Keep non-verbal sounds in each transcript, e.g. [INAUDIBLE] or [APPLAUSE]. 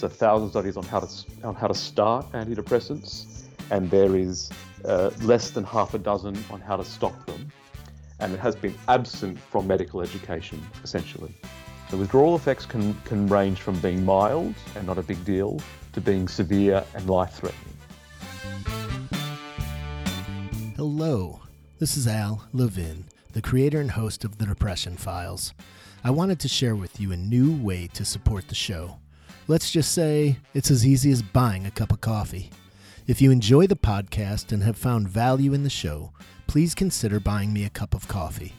there's a thousand studies on how to on how to start antidepressants, and there is uh, less than half a dozen on how to stop them, and it has been absent from medical education essentially. The withdrawal effects can can range from being mild and not a big deal to being severe and life-threatening. Hello, this is Al Levin, the creator and host of the Depression Files. I wanted to share with you a new way to support the show. Let's just say it's as easy as buying a cup of coffee. If you enjoy the podcast and have found value in the show, please consider buying me a cup of coffee.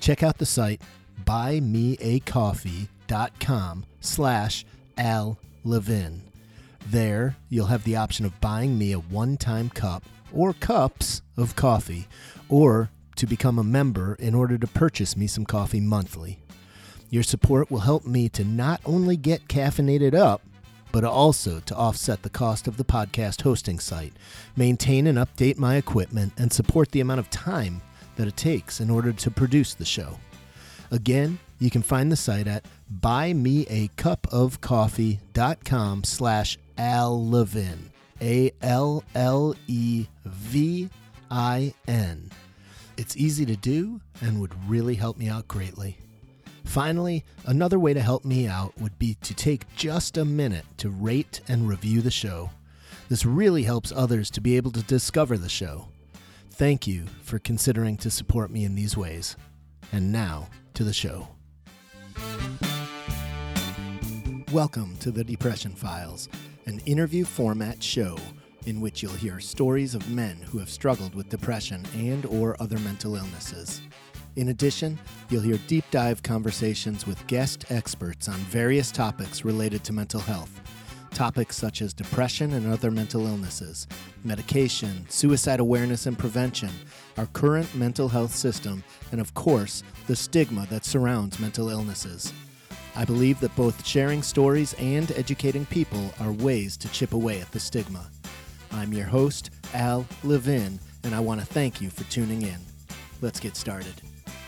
Check out the site buymeacoffee.com slash Al Levin. There, you'll have the option of buying me a one-time cup or cups of coffee, or to become a member in order to purchase me some coffee monthly. Your support will help me to not only get caffeinated up, but also to offset the cost of the podcast hosting site, maintain and update my equipment, and support the amount of time that it takes in order to produce the show. Again, you can find the site at buymeacupofcoffee.com slash Al Levin, A-L-L-E-V-I-N. It's easy to do and would really help me out greatly. Finally, another way to help me out would be to take just a minute to rate and review the show. This really helps others to be able to discover the show. Thank you for considering to support me in these ways. And now to the show. Welcome to the Depression Files, an interview format show in which you'll hear stories of men who have struggled with depression and or other mental illnesses. In addition, you'll hear deep dive conversations with guest experts on various topics related to mental health. Topics such as depression and other mental illnesses, medication, suicide awareness and prevention, our current mental health system, and of course, the stigma that surrounds mental illnesses. I believe that both sharing stories and educating people are ways to chip away at the stigma. I'm your host, Al Levin, and I want to thank you for tuning in. Let's get started.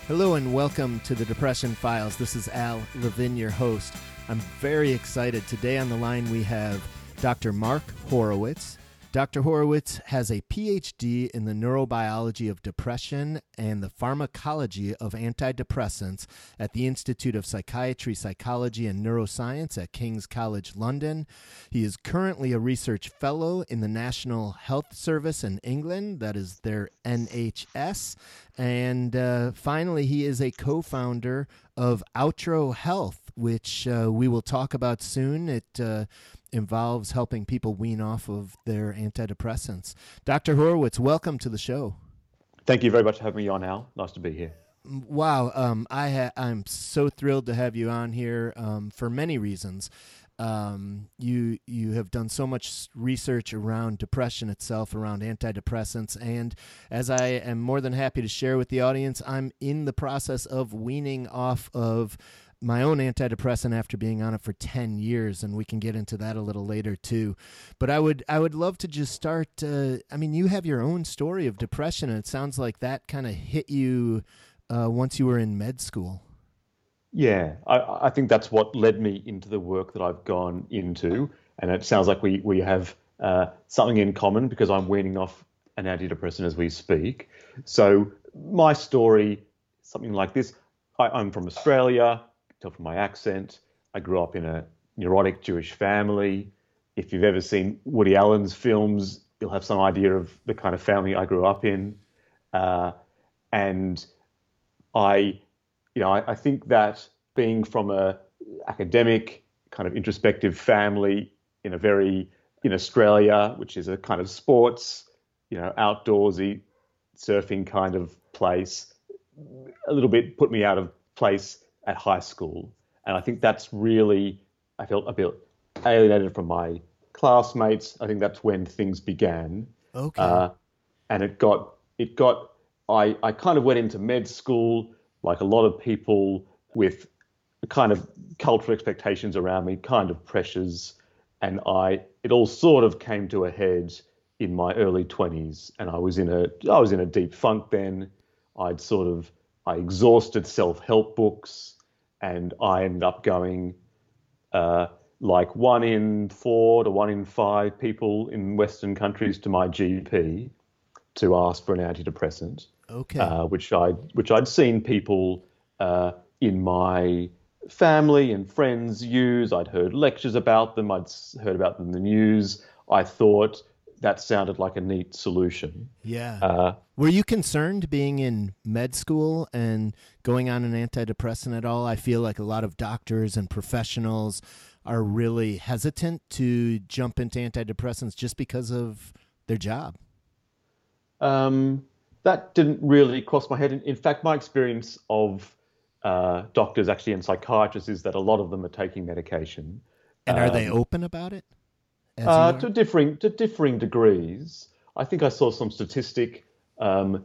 Hello and welcome to the Depression Files. This is Al Levin, your host. I'm very excited. Today on the line we have Dr. Mark Horowitz. Dr. Horowitz has a PhD in the neurobiology of depression and the pharmacology of antidepressants at the Institute of Psychiatry, Psychology, and Neuroscience at King's College London. He is currently a research fellow in the National Health Service in England, that is their NHS. And uh, finally, he is a co founder of Outro Health, which uh, we will talk about soon. It uh, involves helping people wean off of their antidepressants. Dr. Horowitz, welcome to the show. Thank you very much for having me on, Al. Nice to be here. Wow, um, I ha- I'm so thrilled to have you on here um, for many reasons. Um, you you have done so much research around depression itself, around antidepressants, and as I am more than happy to share with the audience, I'm in the process of weaning off of my own antidepressant after being on it for 10 years and we can get into that a little later too. But i would i would love to just start uh, i mean you have your own story of depression and it sounds like that kind of hit you uh, once you were in med school. Yeah I, I think that's what led me into the work that i've gone into and it sounds like we we have uh, something in common because i'm weaning off an antidepressant as we speak. So my story something like this. I, i'm from australia tell from my accent. I grew up in a neurotic Jewish family. If you've ever seen Woody Allen's films, you'll have some idea of the kind of family I grew up in. Uh, and I, you know, I, I think that being from a academic kind of introspective family in a very in Australia, which is a kind of sports, you know, outdoorsy surfing kind of place, a little bit put me out of place at high school. And I think that's really, I felt a bit alienated from my classmates. I think that's when things began. Okay. Uh, and it got, it got, I, I kind of went into med school like a lot of people with kind of cultural expectations around me, kind of pressures. And I, it all sort of came to a head in my early 20s. And I was in a, I was in a deep funk then. I'd sort of, I exhausted self help books and I ended up going, uh, like one in four to one in five people in Western countries to my GP to ask for an antidepressant. Okay. Uh, which I which I'd seen people uh, in my family and friends use. I'd heard lectures about them. I'd heard about them in the news. I thought that sounded like a neat solution. Yeah. Uh, Were you concerned being in med school and going on an antidepressant at all? I feel like a lot of doctors and professionals are really hesitant to jump into antidepressants just because of their job. Um, that didn't really cross my head. In, in fact, my experience of uh, doctors actually and psychiatrists is that a lot of them are taking medication. And are they open about it? Uh, to differing to differing degrees. I think I saw some statistic, um,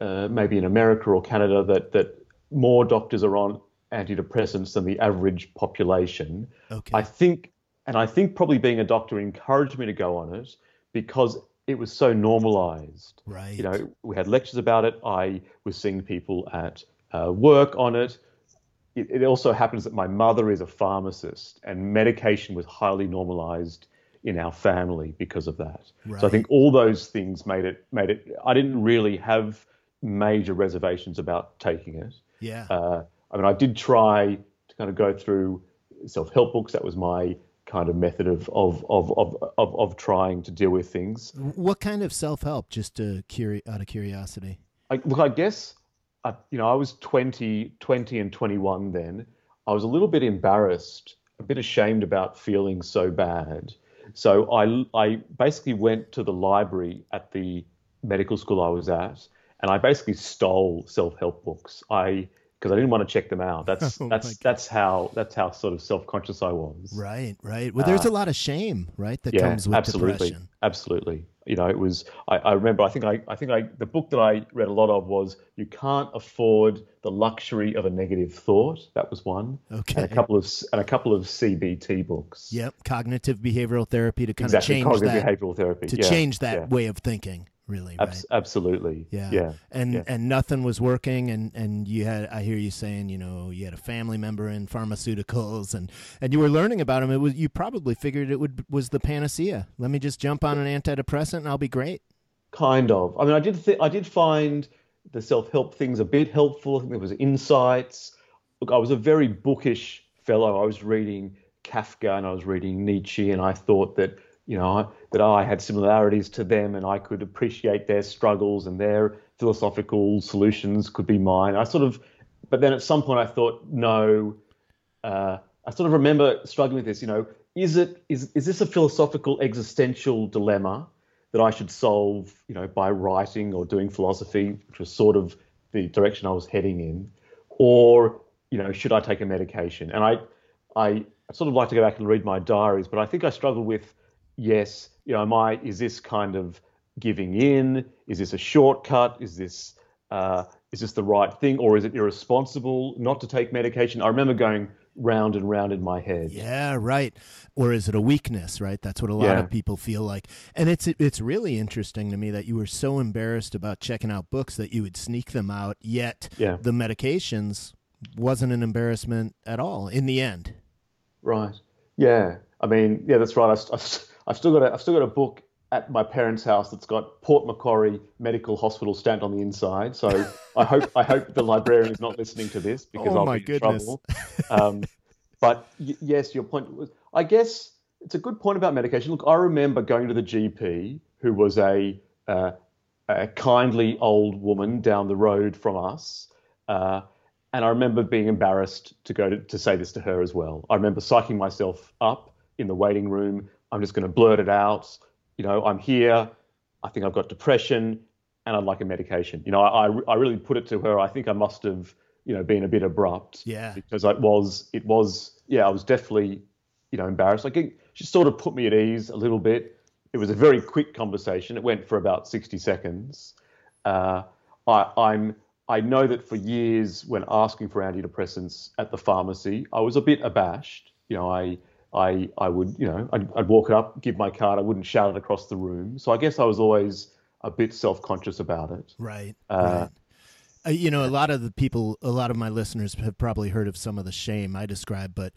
uh, maybe in America or Canada, that that more doctors are on antidepressants than the average population. okay. I think, and I think probably being a doctor encouraged me to go on it because it was so normalized. right. You know, we had lectures about it. I was seeing people at uh, work on it. it. It also happens that my mother is a pharmacist, and medication was highly normalized in our family because of that. So I think all those things made it made it. I didn't really have major reservations about taking it. yeah. Uh, I mean, I did try to kind of go through self-help books. That was my kind of method of of of of of, of trying to deal with things. what kind of self help? Just to curi- out of curiosity. I, look, I guess, I, you know, I was 20, 20 and 21 then. I was a little bit embarrassed, a bit ashamed about feeling so bad. So I, I basically went to the library at the medical school I was at, and I basically stole self-help books. I because I didn't want to check them out. That's [LAUGHS] Oh that's that's how that's how sort of self-conscious I was. Right. Right. Well, there's a lot of shame, right, that Uh, Yeah, comes with absolutely, depression. absolutely. You know, it was. I, I remember. I think I. I think I. The book that I read a lot of was "You Can't Afford the Luxury of a Negative Thought." That was one, Okay. and a couple of and a couple of CBT books. Yep. Cognitive behavioral therapy to kind exactly. of change Cognitive that behavioral therapy to yeah, change that yeah. way of thinking. Really. Right. Abs- absolutely. Yeah. Yeah. And yeah. and nothing was working and and you had I hear you saying, you know, you had a family member in pharmaceuticals and and you were learning about them. It was you probably figured it would was the panacea. Let me just jump on an antidepressant and I'll be great. Kind of. I mean, I did. Th- I did find the self-help things a bit helpful. I think there was insights. Look, I was a very bookish fellow. I was reading Kafka and I was reading Nietzsche, and I thought that you know that I had similarities to them, and I could appreciate their struggles and their philosophical solutions could be mine. I sort of, but then at some point I thought, no. Uh, I sort of remember struggling with this. You know, is it is is this a philosophical existential dilemma? that I should solve, you know, by writing or doing philosophy, which was sort of the direction I was heading in, or you know, should I take a medication? And I, I sort of like to go back and read my diaries, but I think I struggled with, yes, you know, am I? Is this kind of giving in? Is this a shortcut? Is this uh, is this the right thing, or is it irresponsible not to take medication? I remember going round and round in my head. Yeah, right. Or is it a weakness, right? That's what a lot Yeah. of people feel like. And it's it's really interesting to me that you were so embarrassed about checking out books that you would sneak them out, yet Yeah. the medications wasn't an embarrassment at all in the end. Right. Yeah. I mean, yeah, that's right. I, I've, I've still got a, I've still got a book at my parents' house that's got Port Macquarie Medical Hospital stamped on the inside. So I hope I hope the librarian is not listening to this because Oh, I'll be in trouble. Um, but y- yes, your point was. I guess it's a good point about medication. Look, I remember going to the GP, who was a uh, a kindly old woman down the road from us. Uh, and I remember being embarrassed to go to, to say this to her as well. I remember psyching myself up in the waiting room. I'm just going to blurt it out. You know, I'm here. I think I've got depression and I'd like a medication. You know, I, I, I really put it to her. I think I must have, you know, been a bit abrupt Yeah. because it was, it was, yeah, I was definitely, you know, embarrassed. Like it, she sort of put me at ease a little bit. It was a very quick conversation. It went for about 60 seconds. Uh, I, I'm, I know that for years, when asking for antidepressants at the pharmacy, I was a bit abashed. You know, I, I, I would, you know, I'd, I'd walk up, give my card. I wouldn't shout it across the room. So I guess I was always a bit self-conscious about it. Right. Uh, right. Uh, you know, a lot of the people, a lot of my listeners have probably heard of some of the shame I described, but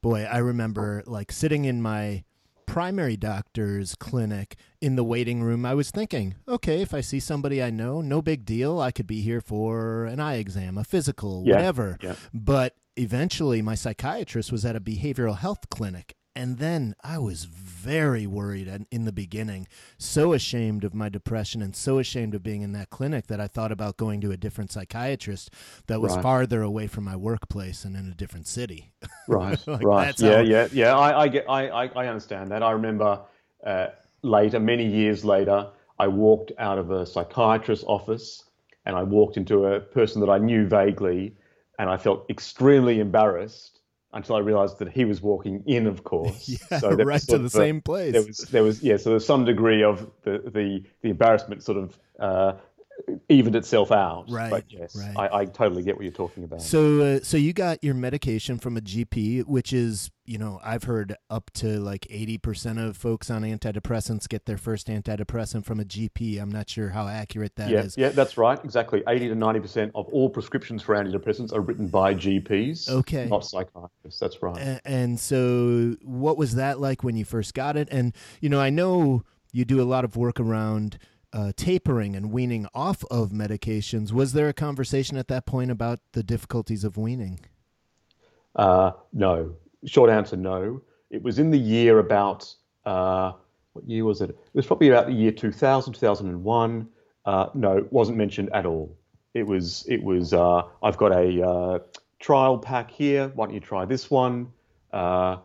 boy, I remember like sitting in my primary doctor's clinic in the waiting room, I was thinking, okay, if I see somebody I know, no big deal. I could be here for an eye exam, a physical, Yeah, whatever. yeah. But eventually, my psychiatrist was at a behavioral health clinic. And then I was very worried in- in the beginning, so ashamed of my depression and so ashamed of being in that clinic that I thought about going to a different psychiatrist that was Right. farther away from my workplace and in a different city. Right, [LAUGHS] Like, right. Yeah, how- yeah, yeah. I, I get, I, I, I understand that. I remember uh, later, many years later, I walked out of a psychiatrist's office and I walked into a person that I knew vaguely, and I felt extremely embarrassed until I realized that he was walking in, of course. [LAUGHS] Yeah, So right to the a- same place. There was, there was, yeah. So there's some degree of the the, the embarrassment sort of uh, evened itself out. Right, But yes, right. I, I totally get what you're talking about. So, uh, so you got your medication from a GP, which is, you know, I've heard up to like eighty percent of folks on antidepressants get their first antidepressant from a GP. I'm not sure how accurate that is. yeah, yeah, that's right. Exactly. 80 to 90% of all prescriptions for antidepressants are written by GPs, Okay. not psychiatrists. That's right. A- And so, what was that like when you first got it? And you know, I know you do a lot of work around uh, tapering and weaning off of medications. Was there a conversation at that point about the difficulties of weaning? Uh, no. Short answer, no. It was in the year about, uh, what year was it? It was probably about the year 2000, 2001. Uh, no, it wasn't mentioned at all. It was, it was, uh, I've got a uh, trial pack here. Why don't you try this one? Uh,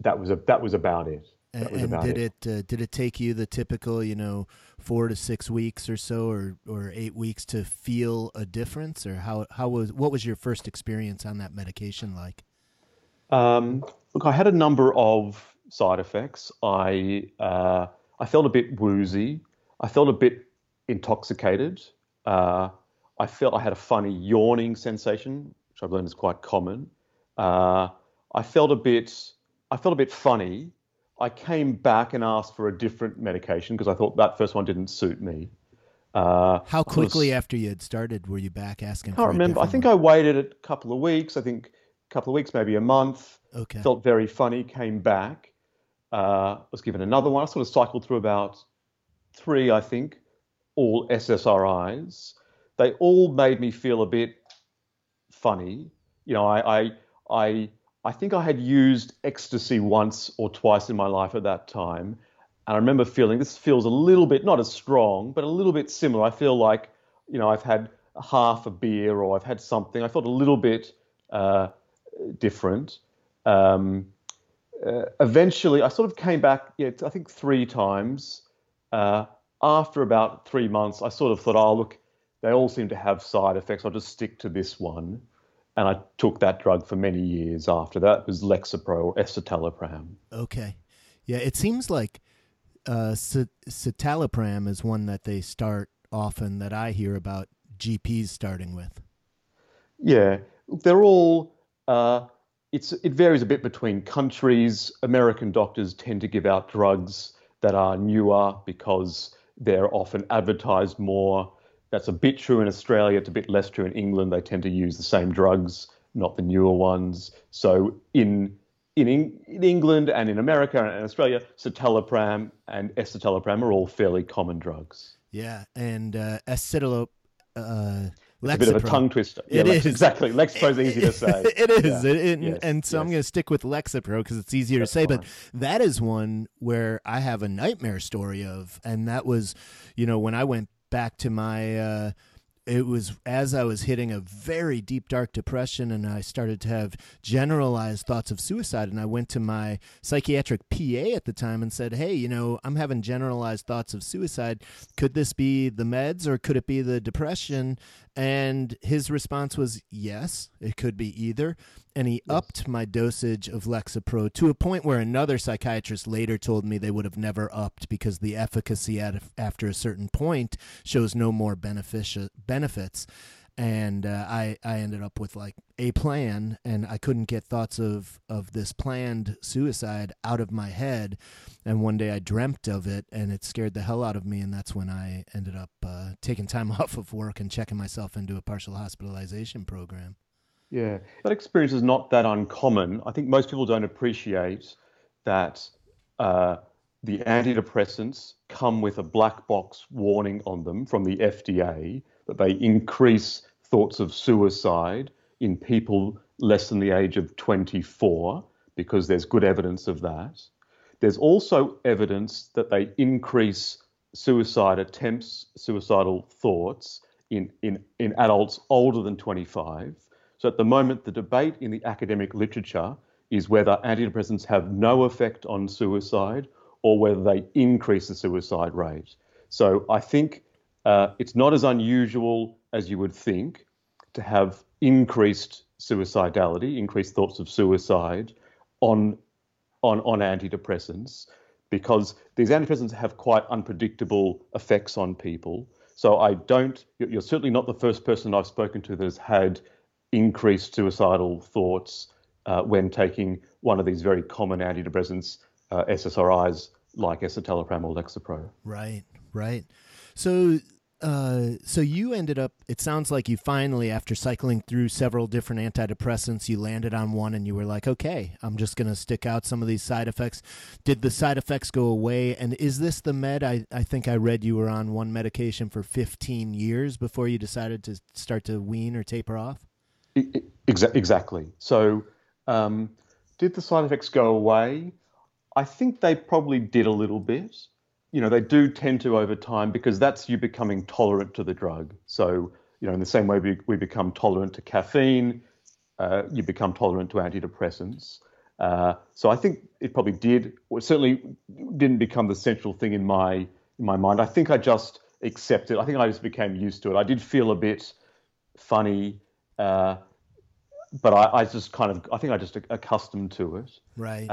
that was a, that was about it. And, That and did it. it, uh, did it take you the typical, you know, four to six weeks or so, or or eight weeks to feel a difference, or how how was what was your first experience on that medication like? Um, look, I had a number of side effects. I uh, I felt a bit woozy. I felt a bit intoxicated. Uh, I felt I had a funny yawning sensation, which I've learned is quite common. Uh, I felt a bit I felt a bit funny. I came back and asked for a different medication because I thought that first one didn't suit me. Uh, How I sort of quickly after you had started were you back asking? I can't remember. I think one? I waited a couple of weeks. I think a couple of weeks, maybe a month. Okay. Felt very funny. Came back. Uh, was given another one. I sort of cycled through about three, I think, all SSRIs. They all made me feel a bit funny. You know, I, I, I, I think I had used ecstasy once or twice in my life at that time, and I remember feeling this feels a little bit not as strong, but a little bit similar. I feel like, you know, I've had half a beer or I've had something. I felt a little bit uh, different. Um, uh, eventually, I sort of came back. Yeah, I think three times. Uh, after about three months, I sort of thought, oh, look, they all seem to have side effects. I'll just stick to this one. And I took that drug for many years after that. It was Lexapro or escitalopram. Okay. Yeah, it seems like uh, c- citalopram is one that they start often that I hear about GPs starting with. Yeah, they're all. Uh, it's it varies a bit between countries. American doctors tend to give out drugs that are newer because they're often advertised more. That's a bit true in Australia. It's a bit less true in England. They tend to use the same drugs, not the newer ones. So in in, in England and in America and Australia, citalopram and escitalopram are all fairly common drugs. Yeah, and uh. Uh, It's a bit of a tongue twister. Yeah, It Lex- is. exactly. Lexapro's easy to say. it is, Yeah. It- it- Yes, and so I'm going to stick with Lexapro because it's easier That's to say. But that is one where I have a nightmare story of, and that was, you know, when I went back to my. Uh, it was as I was hitting a very deep, dark depression, and I started to have generalized thoughts of suicide. And I went to my psychiatric PA at the time and said, Hey, you know, I'm having generalized thoughts of suicide. Could this be the meds or could it be the depression? And his response was, Yes, it could be either. And he upped my dosage of Lexapro to a point where another psychiatrist later told me they would have never upped because the efficacy at, after a certain point shows no more beneficia- benefits. And uh, I, I ended up with like a plan, and I couldn't get thoughts of, of this planned suicide out of my head. And one day I dreamt of it, and it scared the hell out of me. And that's when I ended up uh, taking time [LAUGHS] off of work and checking myself into a partial hospitalization program. Yeah, that experience is not that uncommon. I think most people don't appreciate that uh, the antidepressants come with a black box warning on them from the FDA that they increase thoughts of suicide in people less than the age of 24 because there's good evidence of that. There's also evidence that they increase suicide attempts, suicidal thoughts in, in, in adults older than 25. So at the moment, the debate in the academic literature is whether antidepressants have no effect on suicide or whether they increase the suicide rate. So I think uh, it's not as unusual as you would think to have increased suicidality, increased thoughts of suicide on on on antidepressants because these antidepressants have quite unpredictable effects on people. So I don't. You're certainly not the first person I've spoken to that has had increased suicidal thoughts uh, when taking one of these very common antidepressants, uh, SSRIs like escitalopram or Lexapro. Right, right. So uh, so you ended up it sounds like you finally after cycling through several different antidepressants you landed on one and you were like okay i'm just going to stick out some of these side effects. Did the side effects go away? And is this the med I, I think i read you were on one medication for 15 years before you decided to start to wean or taper off? Exactly. So um, did the side effects go away? I think they probably did a little bit you know, they do tend to over time because that's you becoming tolerant to the drug. So, you know, in the same way we, we become tolerant to caffeine, uh, you become tolerant to antidepressants. Uh, so I think it probably did, or certainly didn't become the central thing in my in my mind. I think I just accepted. I think I just became used to it. I did feel a bit funny, uh, but I, I, just kind of I think I just accustomed to it. Right.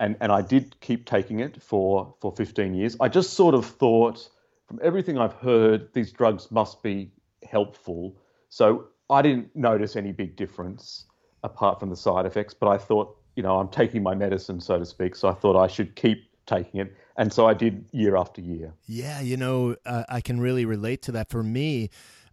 And and I did keep taking it for for 15 years. I just sort of thought, from everything I've heard, these drugs must be helpful. So I didn't notice any big difference apart from the side effects. But I thought, you know, I'm taking my medicine, so to speak. So I thought I should keep taking it, and so I did year after year. Yeah, you know, uh, I can really relate to that. For me,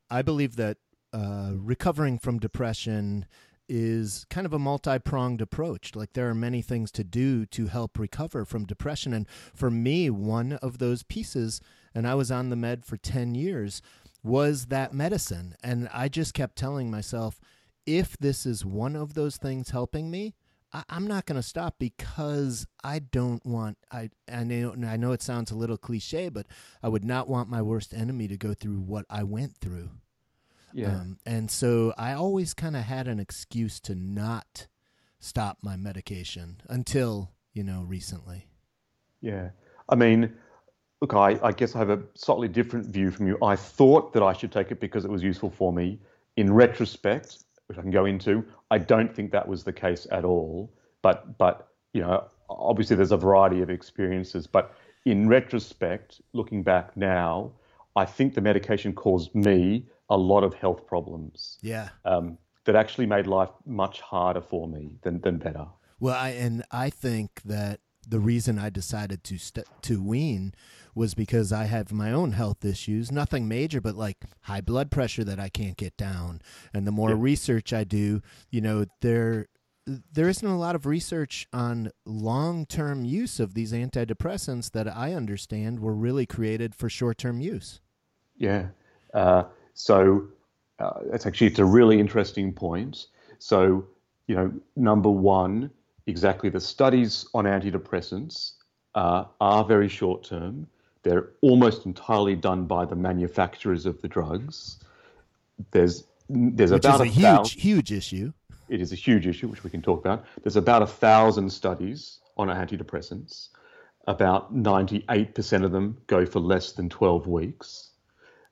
I believe that uh, recovering from depression is kind of a multi-pronged approach. Like there are many things to do to help recover from depression. And for me one of those pieces and I was on the med for 10 years was that medicine. And I just kept telling myself if this is one of those things helping me I, am not going to stop because I don't want I I know I know it sounds a little cliche but I would not want my worst enemy to go through what I went through yeah. Um, and so I always kind of had an excuse to not stop my medication until, you know, recently. Yeah. I mean, look, I, I guess I have a slightly different view from you. I thought that I should take it because it was useful for me. In retrospect, which I can go into, I don't think that was the case at all. But, but you know, obviously there's a variety of experiences. But in retrospect, looking back now, I think the medication caused me a lot of health problems. Yeah. Um, that actually made life much harder for me than than better. Well, I and I think that the reason I decided to st- to wean was because I have my own health issues, nothing major, but like high blood pressure that I can't get down. And the more yeah. research I do, you know, there there isn't a lot of research on long-term use of these antidepressants that I understand were really created for short-term use. Yeah. Uh, so uh, it's actually it's a really interesting point. So you know, number one, exactly the studies on antidepressants uh, are very short term. They're almost entirely done by the manufacturers of the drugs. There's there's which about is a, a huge thousand, huge issue. It is a huge issue, which we can talk about. There's about a thousand studies on antidepressants. About 98% of them go for less than 12 weeks.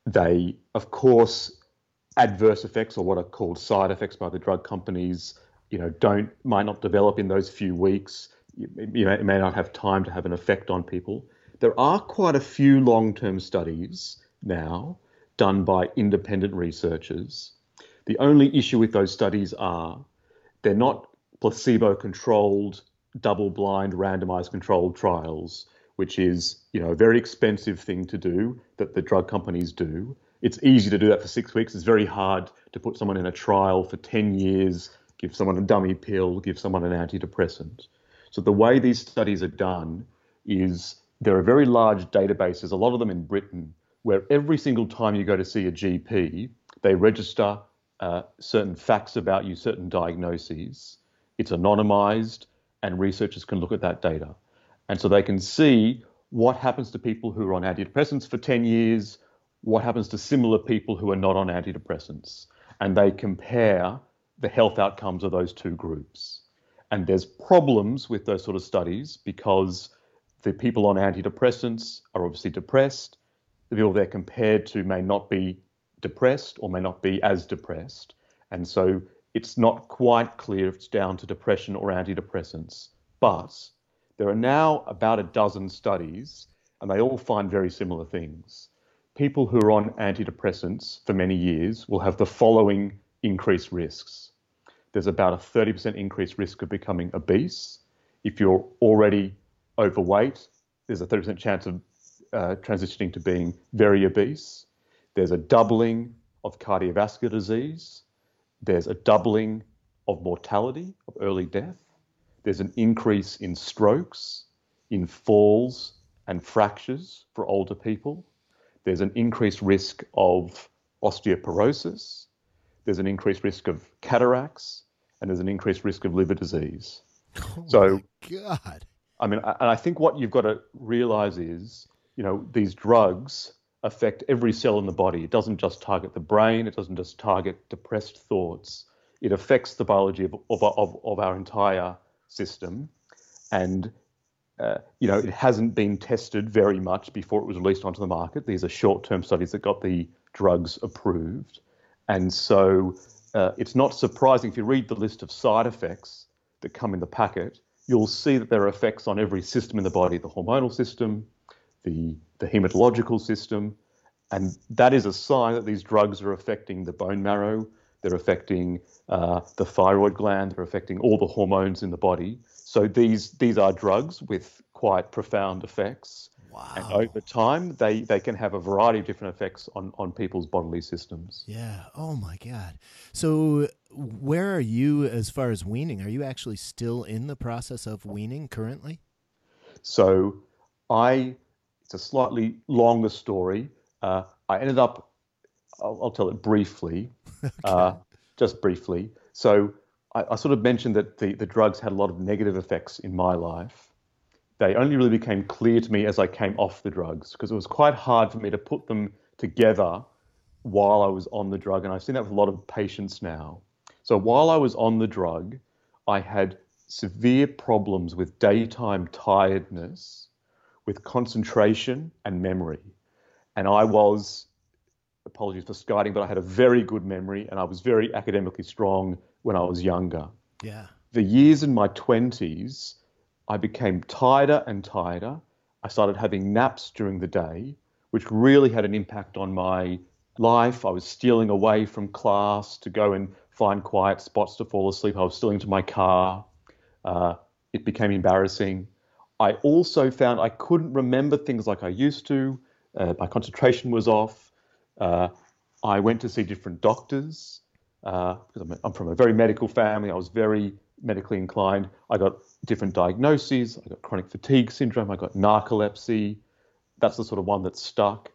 They, of course, adverse effects or what are called side effects by the drug companies, you know, don't might not develop in those few weeks. You, you may, may not have time to have an effect on people. There are quite a few long-term studies now done by independent researchers. The only issue with those studies are they're not placebo-controlled, double-blind, randomized controlled trials which is you know a very expensive thing to do that the drug companies do. it's easy to do that for six weeks. It's very hard to put someone in a trial for 10 years, give someone a dummy pill, give someone an antidepressant. So the way these studies are done is there are very large databases, a lot of them in Britain, where every single time you go to see a GP, they register uh, certain facts about you, certain diagnoses. It's anonymized, and researchers can look at that data. And so they can see what happens to people who are on antidepressants for 10 years, what happens to similar people who are not on antidepressants. And they compare the health outcomes of those two groups. And there's problems with those sort of studies because the people on antidepressants are obviously depressed. The people they're compared to may not be depressed or may not be as depressed. And so it's not quite clear if it's down to depression or antidepressants. But there are now about a dozen studies, and they all find very similar things. People who are on antidepressants for many years will have the following increased risks. There's about a 30% increased risk of becoming obese. If you're already overweight, there's a 30% chance of uh, transitioning to being very obese. There's a doubling of cardiovascular disease. There's a doubling of mortality, of early death. There's an increase in strokes, in falls and fractures for older people. There's an increased risk of osteoporosis. There's an increased risk of cataracts, and there's an increased risk of liver disease. Oh so, God. I mean, and I think what you've got to realize is, you know, these drugs affect every cell in the body. It doesn't just target the brain. It doesn't just target depressed thoughts. It affects the biology of, of, of, of our entire system. And, uh, you know, it hasn't been tested very much before it was released onto the market. These are short term studies that got the drugs approved. And so uh, it's not surprising if you read the list of side effects that come in the packet, you'll see that there are effects on every system in the body the hormonal system, the, the hematological system. And that is a sign that these drugs are affecting the bone marrow, they're affecting uh, the thyroid gland, they're affecting all the hormones in the body. So these, these are drugs with quite profound effects. Wow. And over time, they, they can have a variety of different effects on, on people's bodily systems. Yeah. Oh my God. So, where are you as far as weaning? Are you actually still in the process of weaning currently? So, I, it's a slightly longer story. Uh, I ended up, I'll, I'll tell it briefly, [LAUGHS] okay. uh, just briefly. So, I, I sort of mentioned that the, the drugs had a lot of negative effects in my life they only really became clear to me as I came off the drugs because it was quite hard for me to put them together while I was on the drug. And I've seen that with a lot of patients now. So while I was on the drug, I had severe problems with daytime tiredness, with concentration and memory. And I was, apologies for skiding, but I had a very good memory and I was very academically strong when I was younger. Yeah. The years in my 20s, I became tighter and tighter. I started having naps during the day, which really had an impact on my life. I was stealing away from class to go and find quiet spots to fall asleep. I was stealing to my car. Uh, it became embarrassing. I also found I couldn't remember things like I used to. Uh, my concentration was off. Uh, I went to see different doctors because uh, I'm, I'm from a very medical family. I was very medically inclined. I got different diagnoses. I got chronic fatigue syndrome. I got narcolepsy. That's the sort of one that stuck.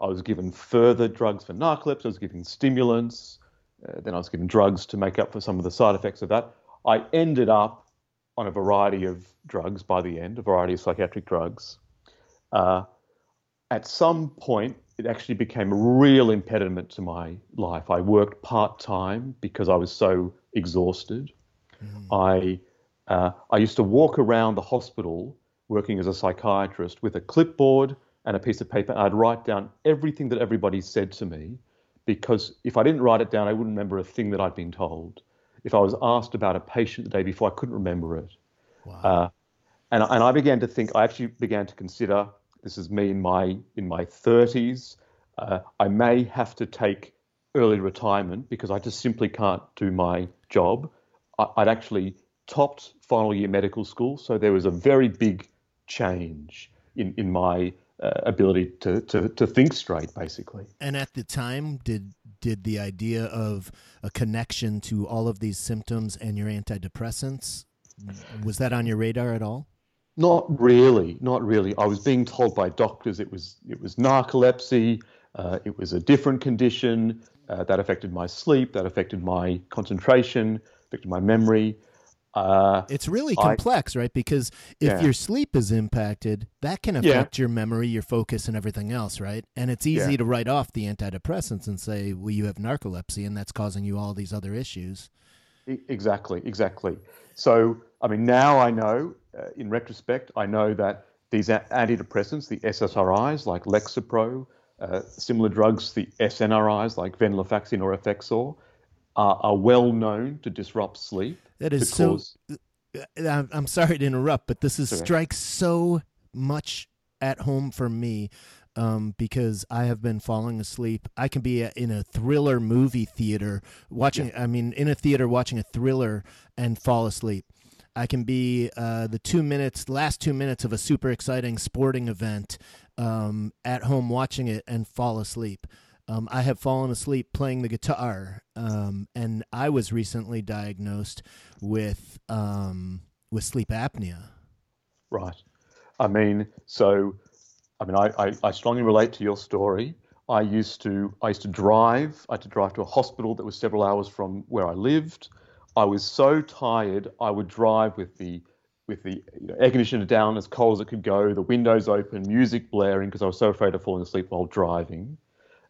I was given further drugs for narcolepsy. I was given stimulants. Uh, then I was given drugs to make up for some of the side effects of that. I ended up on a variety of drugs by the end, a variety of psychiatric drugs. Uh, at some point, it actually became a real impediment to my life. I worked part time because I was so exhausted. Mm. I uh, I used to walk around the hospital working as a psychiatrist with a clipboard and a piece of paper. I'd write down everything that everybody said to me because if I didn't write it down, I wouldn't remember a thing that I'd been told. If I was asked about a patient the day before, I couldn't remember it. Wow. Uh, and, and I began to think, I actually began to consider this is me in my in my 30s. Uh, I may have to take early retirement because I just simply can't do my job. I, I'd actually topped final year medical school, so there was a very big change in in my uh, ability to, to, to think straight, basically. And at the time, did did the idea of a connection to all of these symptoms and your antidepressants was that on your radar at all? Not really, not really. I was being told by doctors it was it was narcolepsy. Uh, it was a different condition uh, that affected my sleep, that affected my concentration, affected my memory. Uh, it's really complex, I, right? Because if yeah. your sleep is impacted, that can affect yeah. your memory, your focus, and everything else, right? And it's easy yeah. to write off the antidepressants and say, well, you have narcolepsy, and that's causing you all these other issues. Exactly, exactly. So, I mean, now I know, uh, in retrospect, I know that these antidepressants, the SSRIs like Lexapro, uh, similar drugs, the SNRIs like venlafaxine or Effexor, are, are well known to disrupt sleep. That is so. Uh, I'm sorry to interrupt, but this is strikes so much at home for me um, because I have been falling asleep. I can be in a thriller movie theater watching. Yeah. I mean, in a theater watching a thriller and fall asleep. I can be uh, the two minutes, last two minutes of a super exciting sporting event um, at home watching it and fall asleep. Um, I have fallen asleep playing the guitar, um, and I was recently diagnosed with um, with sleep apnea. Right. I mean, so, I mean, I, I, I, strongly relate to your story. I used to I used to drive. I had to drive to a hospital that was several hours from where I lived. I was so tired. I would drive with the with the you know, air conditioner down as cold as it could go, the windows open, music blaring because I was so afraid of falling asleep while driving.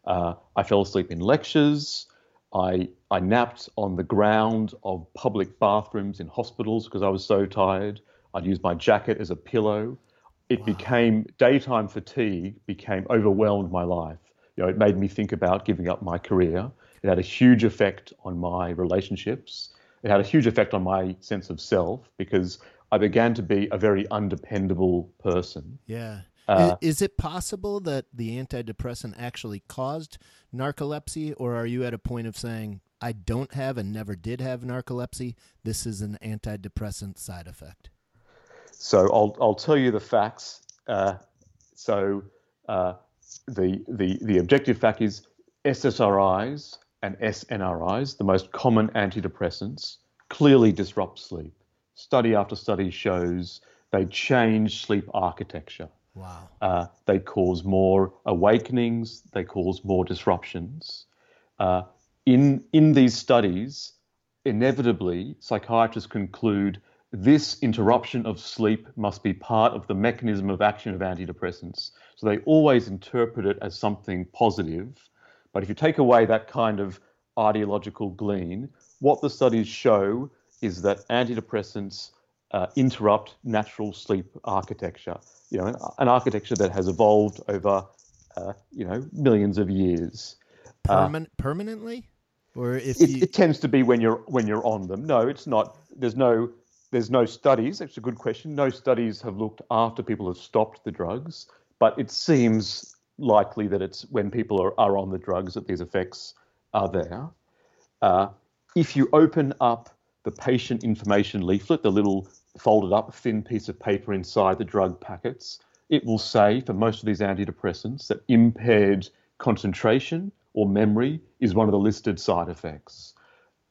Uh, I fell asleep in lectures. I, I napped on the ground of public bathrooms in hospitals because I was so tired. I'd use my jacket as a pillow. It wow. became daytime fatigue became overwhelmed my life. You know, it made me think about giving up my career. It had a huge effect on my relationships. It had a huge effect on my sense of self because I began to be a very undependable person. Yeah. Uh, is, is, it possible that the antidepressant actually caused narcolepsy, or are you at a point of saying, I don't have and never did have narcolepsy? This is an antidepressant side effect? So I'll, I'll tell you the facts. Uh, so uh, the, the, the objective fact is SSRIs and SNRIs, the most common antidepressants, clearly disrupt sleep. Study after study shows they change sleep architecture. Wow. Uh, they cause more awakenings. They cause more disruptions. Uh, in in these studies, inevitably, psychiatrists conclude this interruption of sleep must be part of the mechanism of action of antidepressants. So they always interpret it as something positive. But if you take away that kind of ideological glean, what the studies show is that antidepressants uh, interrupt natural sleep architecture you know, an, architecture that has evolved over, uh, you know, millions of years. Perman- uh, permanently, or if it, you... it, tends to be when you're when you're on them. No, it's not. There's no there's no studies. That's a good question. No studies have looked after people have stopped the drugs, but it seems likely that it's when people are, are on the drugs that these effects are there. Uh, if you open up the patient information leaflet, the little folded up thin piece of paper inside the drug packets, it will say for most of these antidepressants that impaired concentration or memory is one of the listed side effects.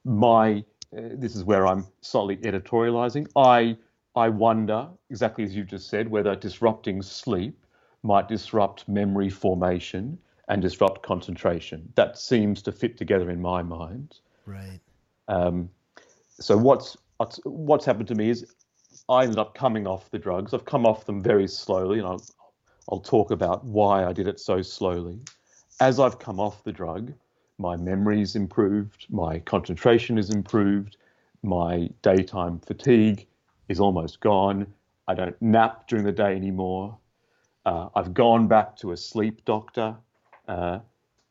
My uh, this is where I'm slightly editorializing. I I wonder exactly as you just said whether disrupting sleep might disrupt memory formation and disrupt concentration. That seems to fit together in my mind. Right. Um, so what's what's happened to me is I ended up coming off the drugs. I've come off them very slowly, and I'll, I'll talk about why I did it so slowly. As I've come off the drug, my memory's improved, my concentration is improved, my daytime fatigue is almost gone. I don't nap during the day anymore. Uh, I've gone back to a sleep doctor, uh,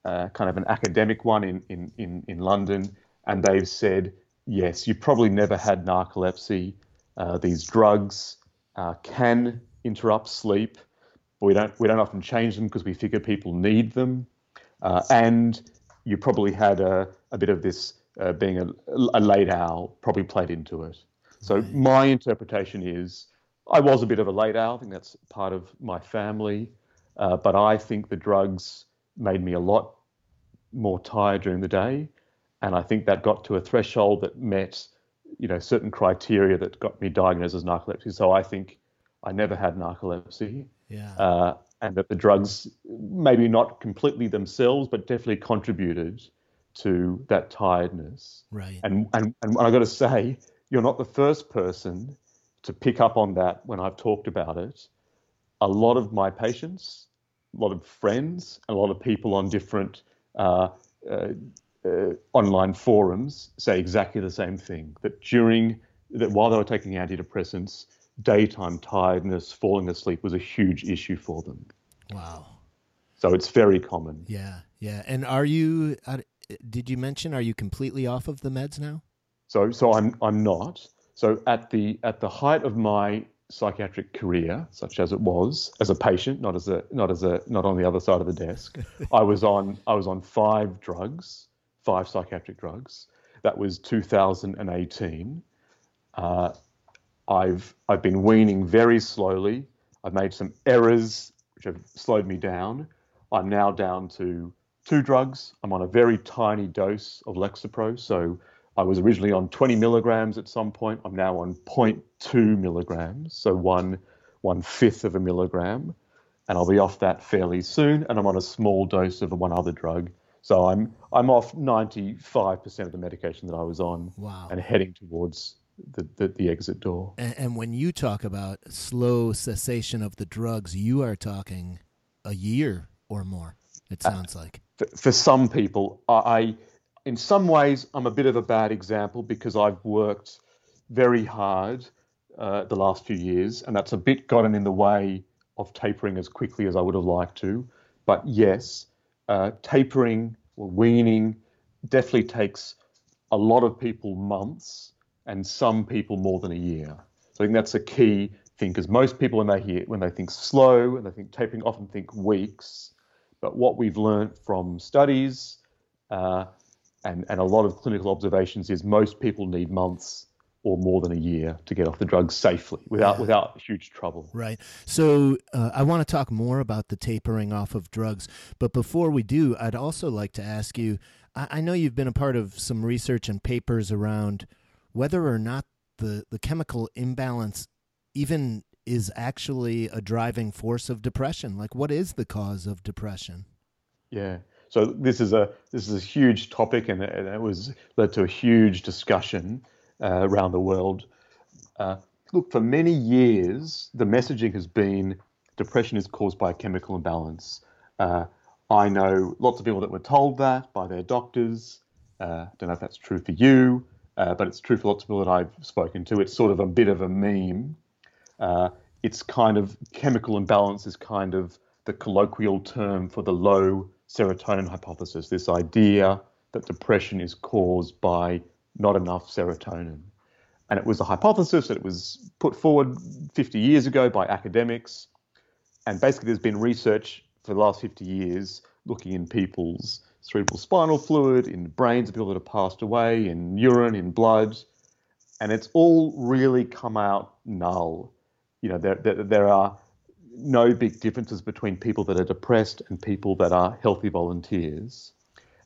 uh, kind of an academic one in, in, in, in London, and they've said, yes, you probably never had narcolepsy. Uh, these drugs uh, can interrupt sleep, but we don't we don't often change them because we figure people need them. Uh, and you probably had a, a bit of this uh, being a, a, late owl probably played into it. So my interpretation is I was a bit of a late owl. I think that's part of my family. Uh, but I think the drugs made me a lot more tired during the day, and I think that got to a threshold that met, you know, certain criteria that got me diagnosed as narcolepsy. So I think I never had narcolepsy. Yeah. Uh, and that the drugs, maybe not completely themselves, but definitely contributed to that tiredness. Right. And and and I got to say, you're not the first person to pick up on that when I've talked about it. A lot of my patients, a lot of friends, a lot of people on different uh, uh, uh, online forums say exactly the same thing. That during that while they were taking antidepressants, daytime tiredness, falling asleep was a huge issue for them. Wow. So it's very common. Yeah, yeah. And are you? Uh, did you mention? Are you completely off of the meds now? So so I'm I'm not. So at the at the height of my psychiatric career, such as it was, as a patient, not as a not as a not on the other side of the desk, [LAUGHS] I was on I was on five drugs, five psychiatric drugs. That was 2018. Uh, I've I've been weaning very slowly. I've made some errors which have slowed me down. I'm now down to two drugs. I'm on a very tiny dose of Lexapro. So I was originally on 20 milligrams at some point. I'm now on 0.2 milligrams, so one one fifth of a milligram, and I'll be off that fairly soon. And I'm on a small dose of one other drug. So I'm I'm off 95% of the medication that I was on, Wow. and heading towards the, the, the exit door. And, and when you talk about slow cessation of the drugs, you are talking a year or more. It uh, sounds like. for, for some people, I, I, in some ways, I'm a bit of a bad example because I've worked very hard uh, the last few years, and that's a bit gotten in the way of tapering as quickly as I would have liked to. But yes, uh, tapering or weaning definitely takes a lot of people months, and some people more than a year. So I think that's a key thing because most people, when they hear when they think slow and they think tapering, often think weeks. But what we've learned from studies uh, and, and a lot of clinical observations is most people need months or more than a year to get off the drugs safely without without huge trouble. Right. So uh, I want to talk more about the tapering off of drugs. But before we do, I'd also like to ask you I, I know you've been a part of some research and papers around whether or not the, the chemical imbalance even is actually a driving force of depression. Like, what is the cause of depression? Yeah. So this is a this is a huge topic, and it, and it was led to a huge discussion uh, around the world. Uh, look, for many years, the messaging has been depression is caused by a chemical imbalance. Uh, I know lots of people that were told that by their doctors. Uh, don't know if that's true for you, uh, but it's true for lots of people that I've spoken to. It's sort of a bit of a meme. Uh, it's kind of chemical imbalance is kind of the colloquial term for the low serotonin hypothesis. This idea that depression is caused by not enough serotonin. And it was a hypothesis that it was put forward 50 years ago by academics. And basically, there's been research for the last 50 years looking in people's cerebral spinal fluid, in brains of people that have passed away, in urine, in blood. And it's all really come out null. You know, there, there, there are no big differences between people that are depressed and people that are healthy volunteers.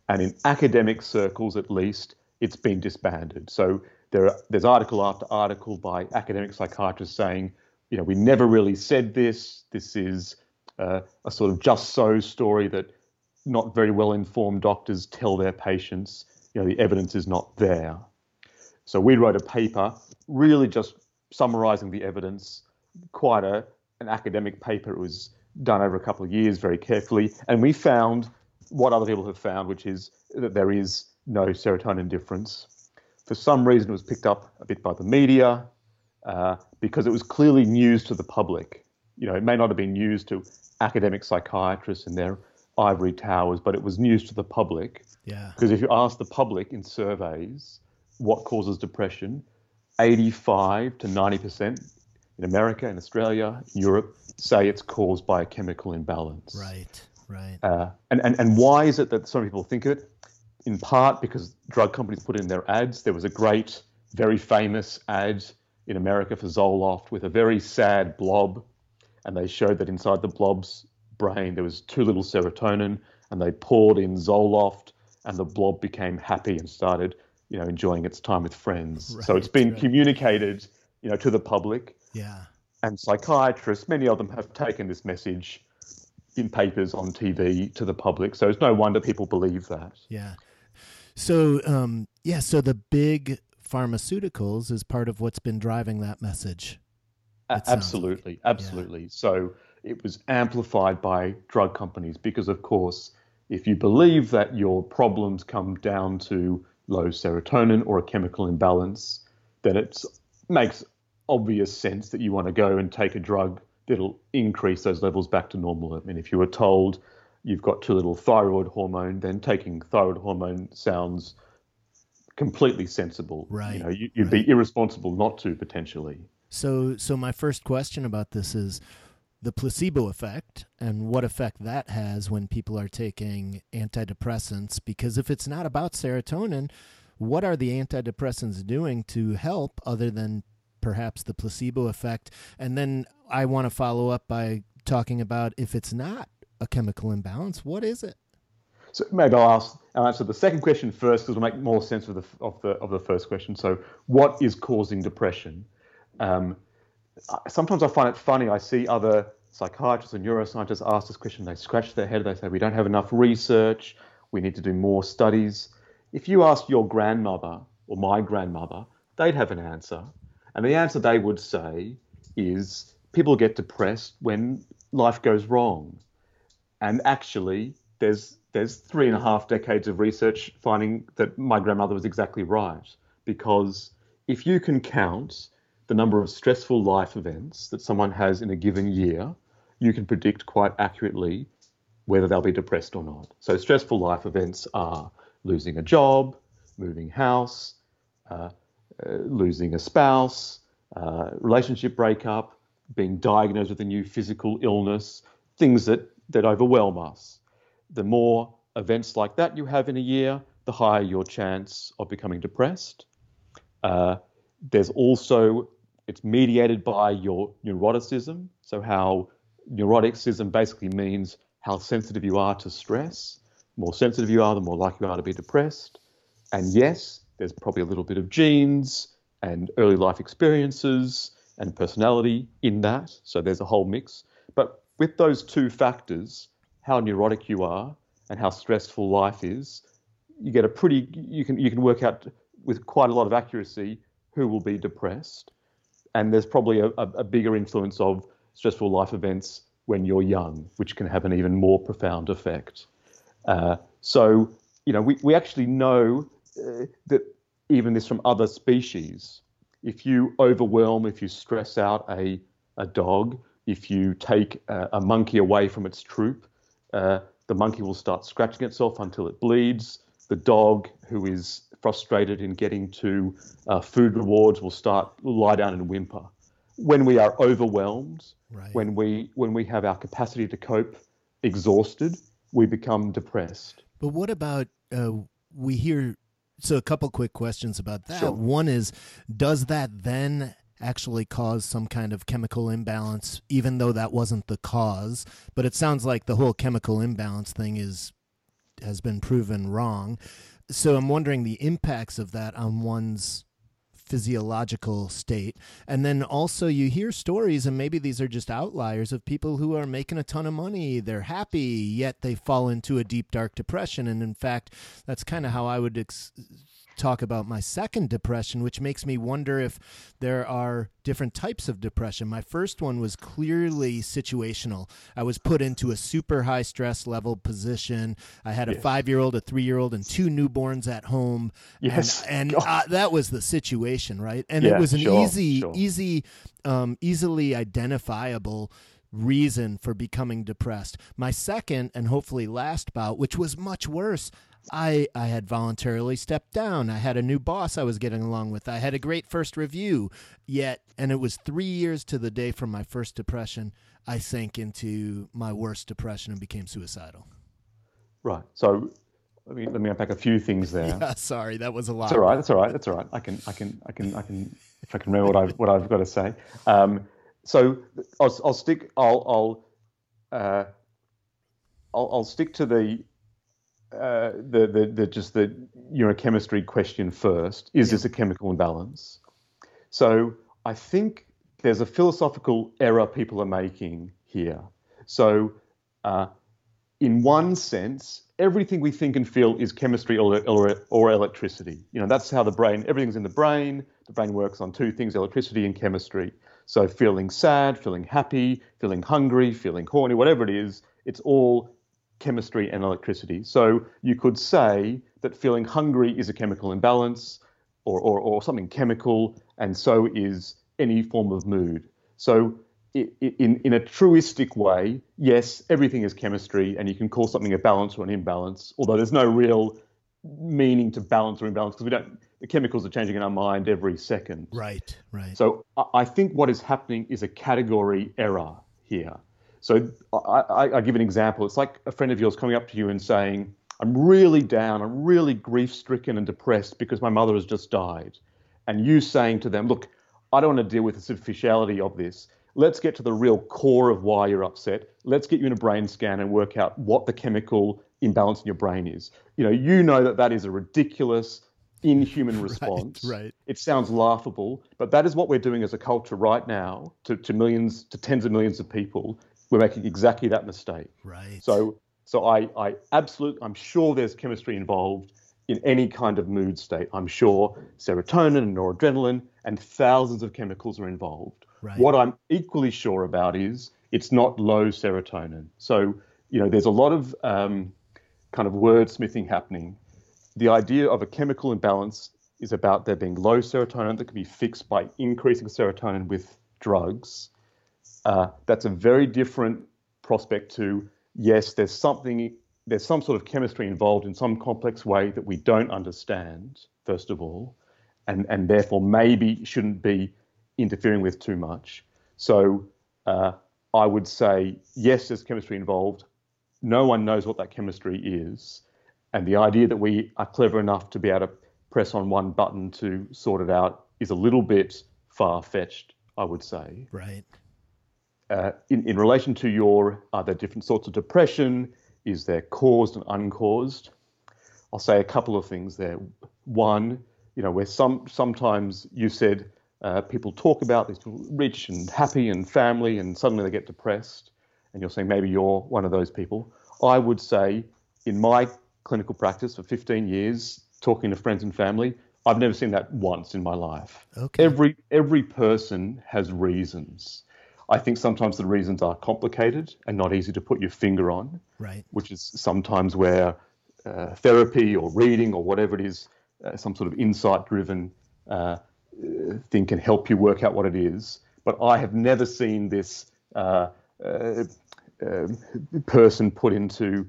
And in academic circles, at least, it's been disbanded. So there are, there's article after article by academic psychiatrists saying, you know, we never really said this. This is uh, a sort of just so story that not very well informed doctors tell their patients. You know, the evidence is not there. So we wrote a paper really just summarizing the evidence, quite a, an academic paper. It was done over a couple of years very carefully. And we found what other people have found, which is that there is no serotonin difference. For some reason, it was picked up a bit by the media uh, because it was clearly news to the public. You know, it may not have been news to academic psychiatrists in their ivory towers, but it was news to the public. Yeah. Because if you ask the public in surveys what causes depression, 85 to 90% in America, in Australia, Europe say it's caused by a chemical imbalance. Right. Right. Uh, and, and, and why is it that some people think of it? In part because drug companies put in their ads. There was a great, very famous ad in America for Zoloft with a very sad blob, and they showed that inside the blob's brain there was too little serotonin, and they poured in Zoloft, and the blob became happy and started, you know, enjoying its time with friends. Right, so it's been right. communicated, you know, to the public, Yeah. and psychiatrists, many of them have taken this message in papers on TV to the public. So it's no wonder people believe that. Yeah. So, um, yeah, so the big pharmaceuticals is part of what's been driving that message. A- It sounds absolutely, absolutely. So it was amplified by drug companies because, of course, if you believe that your problems come down to low serotonin or a chemical imbalance, then it makes obvious sense that you want to go and take a drug that'll increase those levels back to normal. I mean, if you were told you've got too little thyroid hormone, then taking thyroid hormone sounds completely sensible. Right, You know, you, you'd be irresponsible not to potentially. So, so my first question about this is the placebo effect and what effect that has when people are taking antidepressants. Because if it's not about serotonin, what are the antidepressants doing to help other than perhaps the placebo effect? And then I want to follow up by talking about if it's not a chemical imbalance, what is it? So maybe I'll ask, I'll answer the second question first because it'll make more sense of the of the of the first question. So, what is causing depression? Um, sometimes I find it funny. I see other psychiatrists and neuroscientists ask this question. They scratch their head. They say we don't have enough research. We need to do more studies. If you ask your grandmother or my grandmother, they'd have an answer, and the answer they would say is people get depressed when life goes wrong. And actually there's there's three and a half decades of research finding that my grandmother was exactly right. Because if you can count the number of stressful life events that someone has in a given year you can predict quite accurately whether they'll be depressed or not. So stressful life events are losing a job moving house uh, uh, losing a spouse uh, relationship breakup being diagnosed with a new physical illness things that that overwhelm us. The more events like that you have in a year, the higher your chance of becoming depressed. Uh, there's also, it's mediated by your neuroticism. So, how neuroticism basically means how sensitive you are to stress. The more sensitive you are, the more likely you are to be depressed. And yes, there's probably a little bit of genes and early life experiences and personality in that. So, there's a whole mix. But with those two factors, how neurotic you are and how stressful life is, you get a pretty you can you can work out with quite a lot of accuracy who will be depressed. And there's probably a, a, bigger influence of stressful life events when you're young, which can have an even more profound effect. Uh, so, you know, we, we actually know uh, that even this from other species. If you overwhelm, if you stress out a, a dog, if you take a, a monkey away from its troop, uh, the monkey will start scratching itself until it bleeds. The dog, who is frustrated in getting to uh, food rewards, will start lie down and whimper. When we are overwhelmed, Right. when we when we have our capacity to cope exhausted, we become depressed. But what about uh, we hear? So a couple quick questions about that. Sure. One is, does that then actually cause some kind of chemical imbalance, even though that wasn't the cause? But it sounds like the whole chemical imbalance thing is has been proven wrong. So I'm wondering the impacts of that on one's physiological state. And then also you hear stories and maybe these are just outliers of people who are making a ton of money, they're happy, yet they fall into a deep dark depression and in fact that's kind of how I would ex- talk about my second depression, which makes me wonder if there are different types of depression. My first one was clearly situational. I was put into a super high stress level position. I had a Yes. five year old, a three year old, and two newborns at home. Yes. And, and [LAUGHS] uh, that was the situation, right? And Yeah, it was an sure, easy, sure. easy, um, easily identifiable reason for becoming depressed. My second and hopefully last bout, which was much worse, I, I had voluntarily stepped down. I had a new boss I was getting along with. I had a great first review. Yet, and it was three years to the day from my first depression, I sank into my worst depression and became suicidal. Right. So let me let me unpack a few things there. [LAUGHS] Yeah, sorry, that was a lot. That's all right. That's all right. That's all right. I can, I can, I can, I can. If I can remember what I've what I've got to say. Um, so I'll, I'll stick. I'll, I'll uh, I'll, I'll stick to the, uh, the, the the just the neurochemistry question first. Is this a chemical imbalance? So I think there's a philosophical error people are making here. So, uh, in one sense, everything we think and feel is chemistry or, or, or, electricity. You know, that's how the brain, everything's in the brain. The brain works on two things, electricity and chemistry. So feeling sad, feeling happy, feeling hungry, feeling horny, whatever it is, it's all chemistry and electricity. So you could say that feeling hungry is a chemical imbalance or, or, or something chemical, and so is any form of mood. So in, in a truistic way, yes, everything is chemistry, and you can call something a balance or an imbalance, although there's no real meaning to balance or imbalance because we don't the chemicals are changing in our mind every second. Right, right. So I think what is happening is a category error here. So I, I, I give an example. It's like a friend of yours coming up to you and saying, I'm really down, I'm really grief stricken and depressed because my mother has just died. And you saying to them, Look, I don't want to deal with the superficiality of this. Let's get to the real core of why you're upset. Let's get you in a brain scan and work out what the chemical imbalance in your brain is. You know, you know that that is a ridiculous, inhuman [LAUGHS] response. Right, right. It sounds laughable, but that is what we're doing as a culture right now to, to millions, to tens of millions of people. We're making exactly that mistake. Right. So, so I, I absolutely, I'm sure there's chemistry involved in any kind of mood state. I'm sure serotonin and noradrenaline and thousands of chemicals are involved. Right. What I'm equally sure about is it's not low serotonin. So, you know, there's a lot of um, kind of wordsmithing happening. The idea of a chemical imbalance is about there being low serotonin that can be fixed by increasing serotonin with drugs. Uh, that's a very different prospect to yes, there's something there's some sort of chemistry involved in some complex way that we don't understand, first of all, and, and therefore maybe shouldn't be interfering with too much. So uh, I would say, yes, there's chemistry involved. No one knows what that chemistry is. And the idea that we are clever enough to be able to press on one button to sort it out is a little bit far fetched, I would say. Right. Uh, in, in relation to your, are there different sorts of depression? Is there caused and uncaused? I'll say a couple of things there. One, you know, where some sometimes you said uh, people talk about these people rich and happy and family, and suddenly they get depressed, and you're saying maybe you're one of those people. I would say, in my clinical practice for 15 years, talking to friends and family, I've never seen that once in my life. Okay. Every every person has reasons. I think sometimes the reasons are complicated and not easy to put your finger on. Right. Which is sometimes where uh, therapy or reading or whatever it is, uh, some sort of insight-driven uh, thing can help you work out what it is. But I have never seen this uh, uh, um, person put into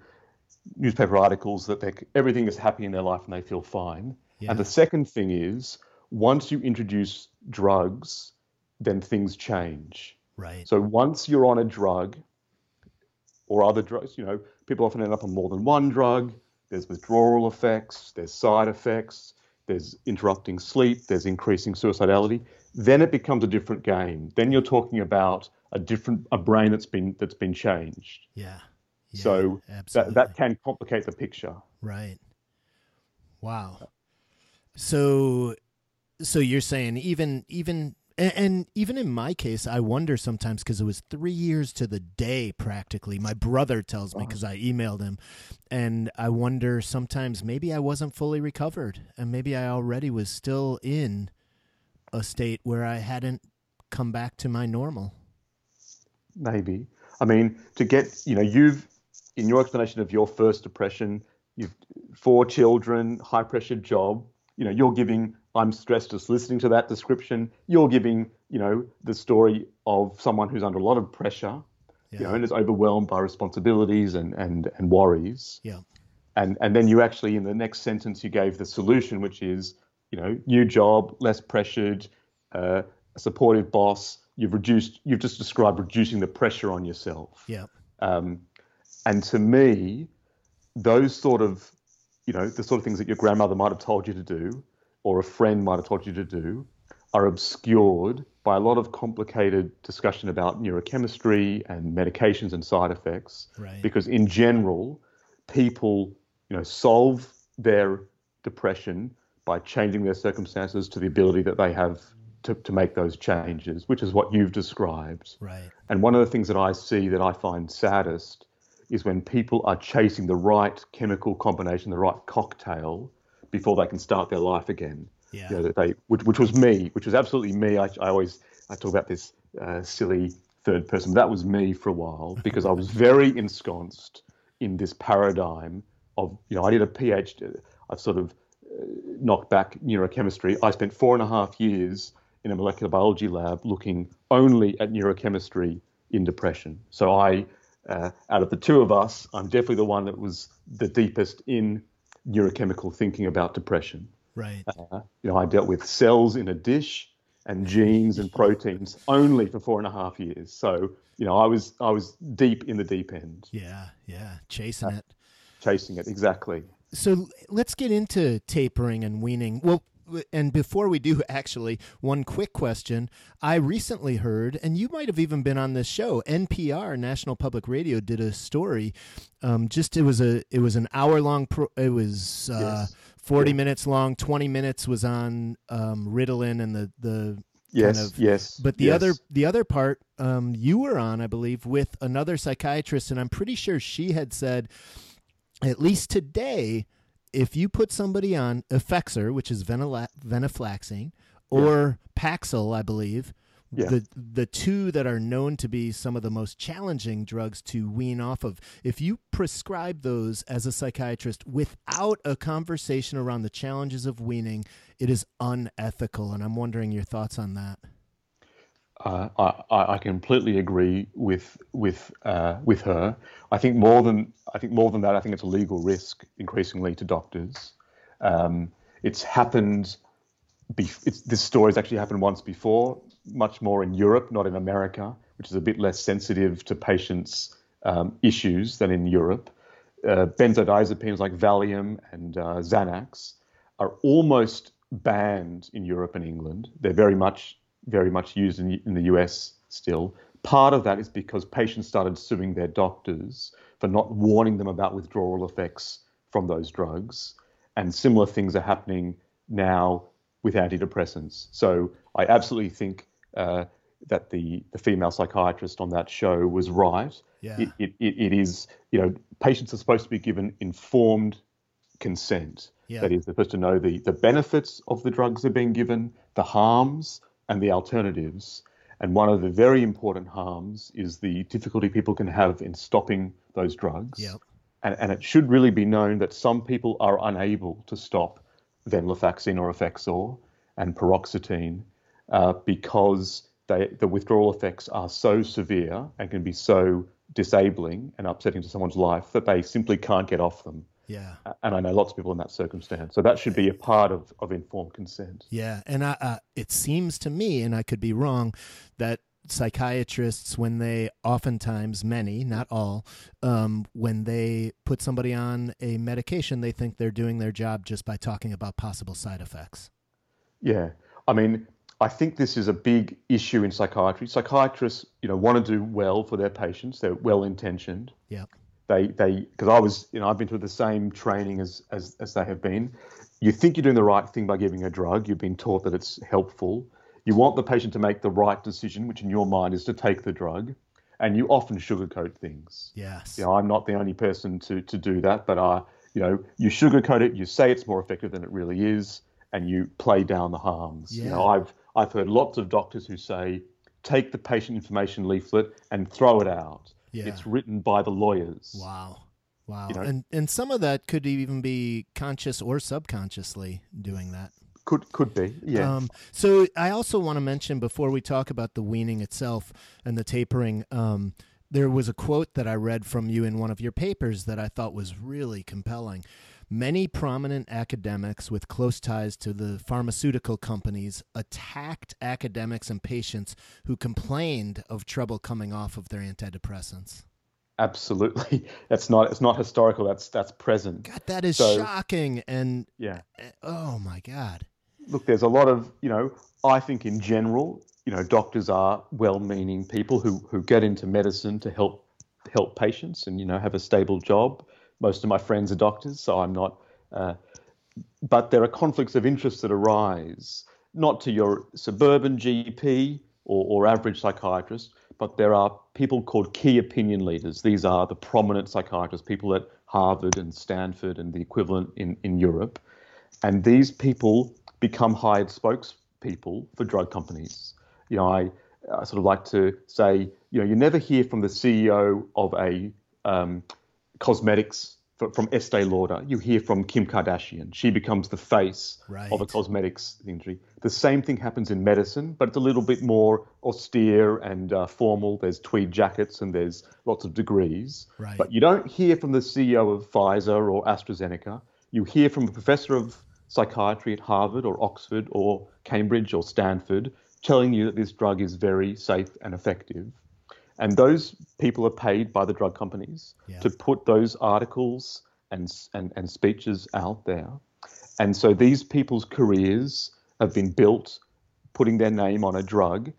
newspaper articles that everything is happy in their life and they feel fine. Yeah. And the second thing is, once you introduce drugs, then things change. Right. So once you're on a drug or other drugs, you know, people often end up on more than one drug. There's withdrawal effects, there's side effects, there's interrupting sleep, there's increasing suicidality. Then it becomes a different game. Then you're talking about a different a brain that's been that's been changed. Yeah. yeah so that that can complicate the picture. Right. Wow. So so you're saying even even and, and, even in my case, I wonder sometimes because it was three years to the day practically. My brother tells me because I emailed him, and I wonder sometimes maybe I wasn't fully recovered, and maybe I already was still in a state where I hadn't come back to my normal. Maybe. I mean, to get you know, you've in your explanation of your first depression, you've four children, high pressure job. You know, you're giving I'm stressed just listening to that description. You're giving, you know, the story of someone who's under a lot of pressure, yeah. you know, and is overwhelmed by responsibilities and, and, and worries. Yeah. And, and then you actually, in the next sentence, you gave the solution, which is, you know, new job, less pressured, uh, a supportive boss. You've reduced, you've just described reducing the pressure on yourself. Yeah. Um, and to me, those sort of, you know, the sort of things that your grandmother might have told you to do, or a friend might have told you to do are obscured by a lot of complicated discussion about neurochemistry and medications and side effects. Right. Because in general, people, you know, solve their depression by changing their circumstances to the ability that they have to, to make those changes, which is what you've described. Right. And one of the things that I see that I find saddest is when people are chasing the right chemical combination, the right cocktail, before they can start their life again. Yeah. You know, they, which, which was me, which was absolutely me. I, I always I talk about this uh, silly third person, that was me for a while [LAUGHS] because I was very ensconced in this paradigm of you know I did a PhD. I've sort of uh, knocked back neurochemistry. I spent four and a half years in a molecular biology lab looking only at neurochemistry in depression. So I, uh, out of the two of us, I'm definitely the one that was the deepest in neurochemical thinking about depression. Right. Uh, you know, I dealt with cells in a dish and [LAUGHS] genes and proteins only for four and a half years. So, you know, I was I was deep in the deep end. Yeah. Yeah. Chasing it. Chasing it exactly. So let's get into tapering and weaning. Well, and before we do, [LAUGHS] actually, one quick question. I recently heard, and you might have even been on this show. NPR, National Public Radio, did a story. Um, just it was a it was an hour long. Pro, it was uh, Yes. forty Yeah. minutes long. Twenty minutes was on um, Ritalin and the the Yes, of- yes. But the yes. other the other part um, you were on, I believe, with another psychiatrist, and I'm pretty sure she had said, at least today, if you put somebody on Effexor, which is venila- venlafaxine, or Paxil, I believe, Yeah. the the two that are known to be some of the most challenging drugs to wean off of, if you prescribe those as a psychiatrist without a conversation around the challenges of weaning, it is unethical. And I'm wondering your thoughts on that. Uh, I, I I completely agree with with uh, with her. I think more than I think more than that, I think it's a legal risk increasingly to doctors. Um, it's happened. Bef- it's, this story has actually happened once before, much more in Europe, not in America, which is a bit less sensitive to patients' um, issues than in Europe. Uh, benzodiazepines like Valium and uh, Xanax are almost banned in Europe and England. They're very much very much used in, in the US still. Part of that is because patients started suing their doctors for not warning them about withdrawal effects from those drugs. And similar things are happening now with antidepressants. So I absolutely think uh, that the, the female psychiatrist on that show was right. Yeah. It, it, it, is, you know, patients are supposed to be given informed consent. Yeah. That is, they're supposed to know the, the benefits of the drugs they're being given, the harms, and the alternatives. And one of the very important harms is the difficulty people can have in stopping those drugs. Yep. And, and it should really be known that some people are unable to stop venlafaxine or Effexor and paroxetine uh, because they, the withdrawal effects are so severe and can be so disabling and upsetting to someone's life that they simply can't get off them. Yeah. And I know lots of people in that circumstance. So that should be a part of, of informed consent. Yeah, and I, uh, it seems to me, and I could be wrong, that psychiatrists, when they oftentimes, many, not all, um, when they put somebody on a medication, they think they're doing their job just by talking about possible side effects. Yeah. I mean, I think this is a big issue in psychiatry. Psychiatrists, you know, want to do well for their patients. They're well intentioned. Yeah. They they because I was, you know, I've been through the same training as, as as they have been. You think you're doing the right thing by giving a drug. You've been taught that it's helpful. You want the patient to make the right decision, which in your mind is to take the drug, and you often sugarcoat things. Yes. You know, I'm not the only person to to do that, but uh, you know, you sugarcoat it. You say it's more effective than it really is, and you play down the harms. Yeah. You know, I've I've heard lots of doctors who say, take the patient information leaflet and throw it out. Yeah. It's written by the lawyers. Wow. Wow. You know- and and some of that could even be conscious or subconsciously doing that. Could could be, yeah. Um, so I also want to mention before we talk about the weaning itself and the tapering, um, there was a quote that I read from you in one of your papers that I thought was really compelling. Many prominent academics with close ties to the pharmaceutical companies attacked academics and patients who complained of trouble coming off of their antidepressants. Absolutely. [LAUGHS] That's not it's not historical. That's that's present. God, that is So- shocking. And Yeah. uh, oh my God. look, there's a lot of, you know, I think in general, you know, doctors are well-meaning people who who get into medicine to help help patients and you know have a stable job. Most of my friends are doctors, so I'm not. Uh, but there are conflicts of interest that arise, not to your suburban GP or, or average psychiatrist, but there are people called key opinion leaders. These are the prominent psychiatrists, people at Harvard and Stanford and the equivalent in, in Europe. And these people become hired spokespeople for drug companies. You know, I, I sort of like to say, you know, you never hear from the CEO of a um, cosmetics from Estee Lauder. You hear from Kim Kardashian. She becomes the face right. of a cosmetics industry. The same thing happens in medicine, but it's a little bit more austere and uh, formal. There's tweed jackets and there's lots of degrees. Right. But you don't hear from the CEO of Pfizer or AstraZeneca. You hear from a professor of psychiatry at Harvard or Oxford or Cambridge or Stanford telling you that this drug is very safe and effective. And those people are paid by the drug companies Yeah. to put those articles and, and, and speeches out there. And so these people's careers have been built putting their name on a drug,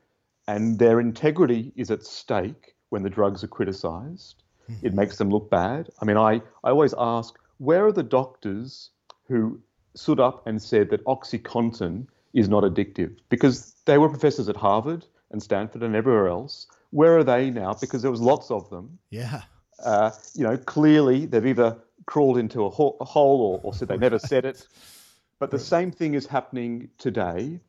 and their integrity is at stake when the drugs are criticized. Mm-hmm. It makes them look bad. I mean, I, I always ask where are the doctors who stood up and said that OxyContin is not addictive? Because they were professors at Harvard and Stanford and everywhere else. Where are they now? Because there was lots of them. Yeah. Uh, you know, clearly they've either crawled into a, ho- a hole or, or said they never said it. But the same thing is happening today.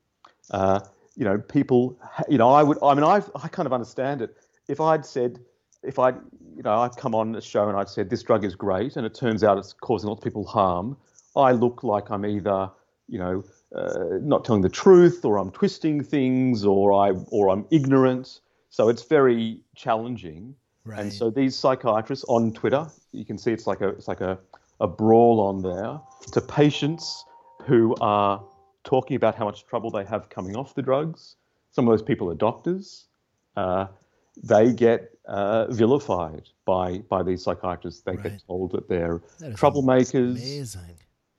Uh, you know, people. You know, I would. I mean, I I kind of understand it. If I'd said, if I, you know, I'd come on a show and I'd said this drug is great, and it turns out it's causing lots of people harm, I look like I'm either, you know, uh, not telling the truth, or I'm twisting things, or I or I'm ignorant. So it's very challenging. Right. And so these psychiatrists on Twitter, you can see it's like a it's like a, a brawl on there to patients who are talking about how much trouble they have coming off the drugs. Some of those people are doctors. Uh, they get uh, vilified by by these psychiatrists. They Right. get told that they're That troublemakers, Amazing.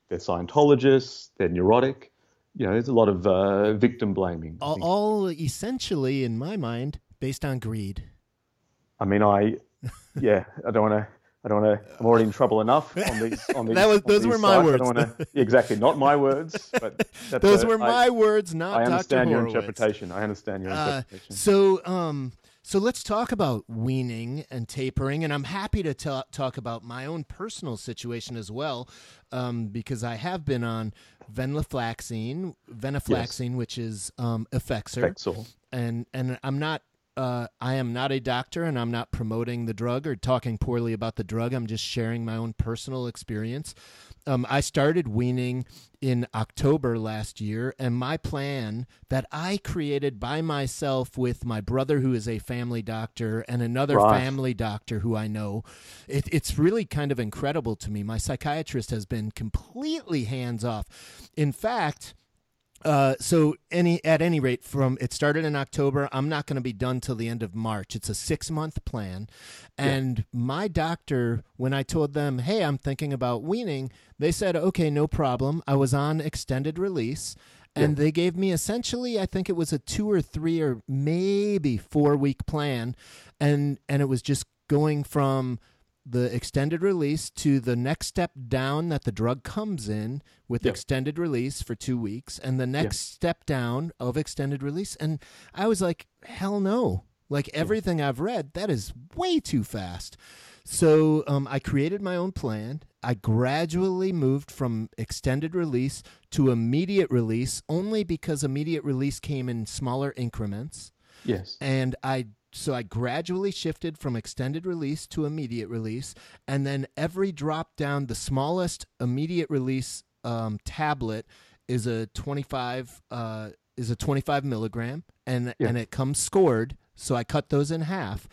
they're Scientologists, they're neurotic. You know, there's a lot of uh, victim blaming. All, all essentially, in my mind, based on greed. I mean, I, yeah, I don't want to. I don't want to. I'm already in trouble enough on these. On [LAUGHS] these That was- those were my sites. I words. don't wanna, exactly, not my words. But [LAUGHS] that's Those a- were I- my words, not I Dr. understand your interpretation. I understand your Uh, interpretation. so, um, so let's talk about weaning and tapering, and I'm happy to ta- talk about my own personal situation as well, um, because I have been on venlafaxine, venaflaxine, which is um, Effexor, Fexor. and and I'm not. Uh, I am not a doctor, and I'm not promoting the drug or talking poorly about the drug. I'm just sharing my own personal experience. Um, I started weaning in October last year, and my plan that I created by myself with my brother, who is a family doctor, and another Right. family doctor who I know, it, it's really kind of incredible to me. My psychiatrist has been completely hands off. In fact, uh, so any at any rate, from it started in October. I'm not going to be done till the end of March. It's a six month plan, and my doctor, when I told them, "Hey, I'm thinking about weaning," they said, "Okay, no problem." I was on extended release, and they gave me essentially, I think it was a two or three or maybe four week plan, and and it was just going from the extended release to the next step down that the drug comes in with Yep. extended release for two weeks and the next step down of extended release. And i was like hell no. Like everything i've read that is way too fast. So um, i created my own plan. I gradually moved from extended release to immediate release only because immediate release came in smaller increments. Yes. and I so I gradually shifted from extended release to immediate release, and then every drop down, the smallest immediate release um, tablet is a twenty five uh, is a twenty five milligram, and Yeah. and it comes scored. So I cut those in half,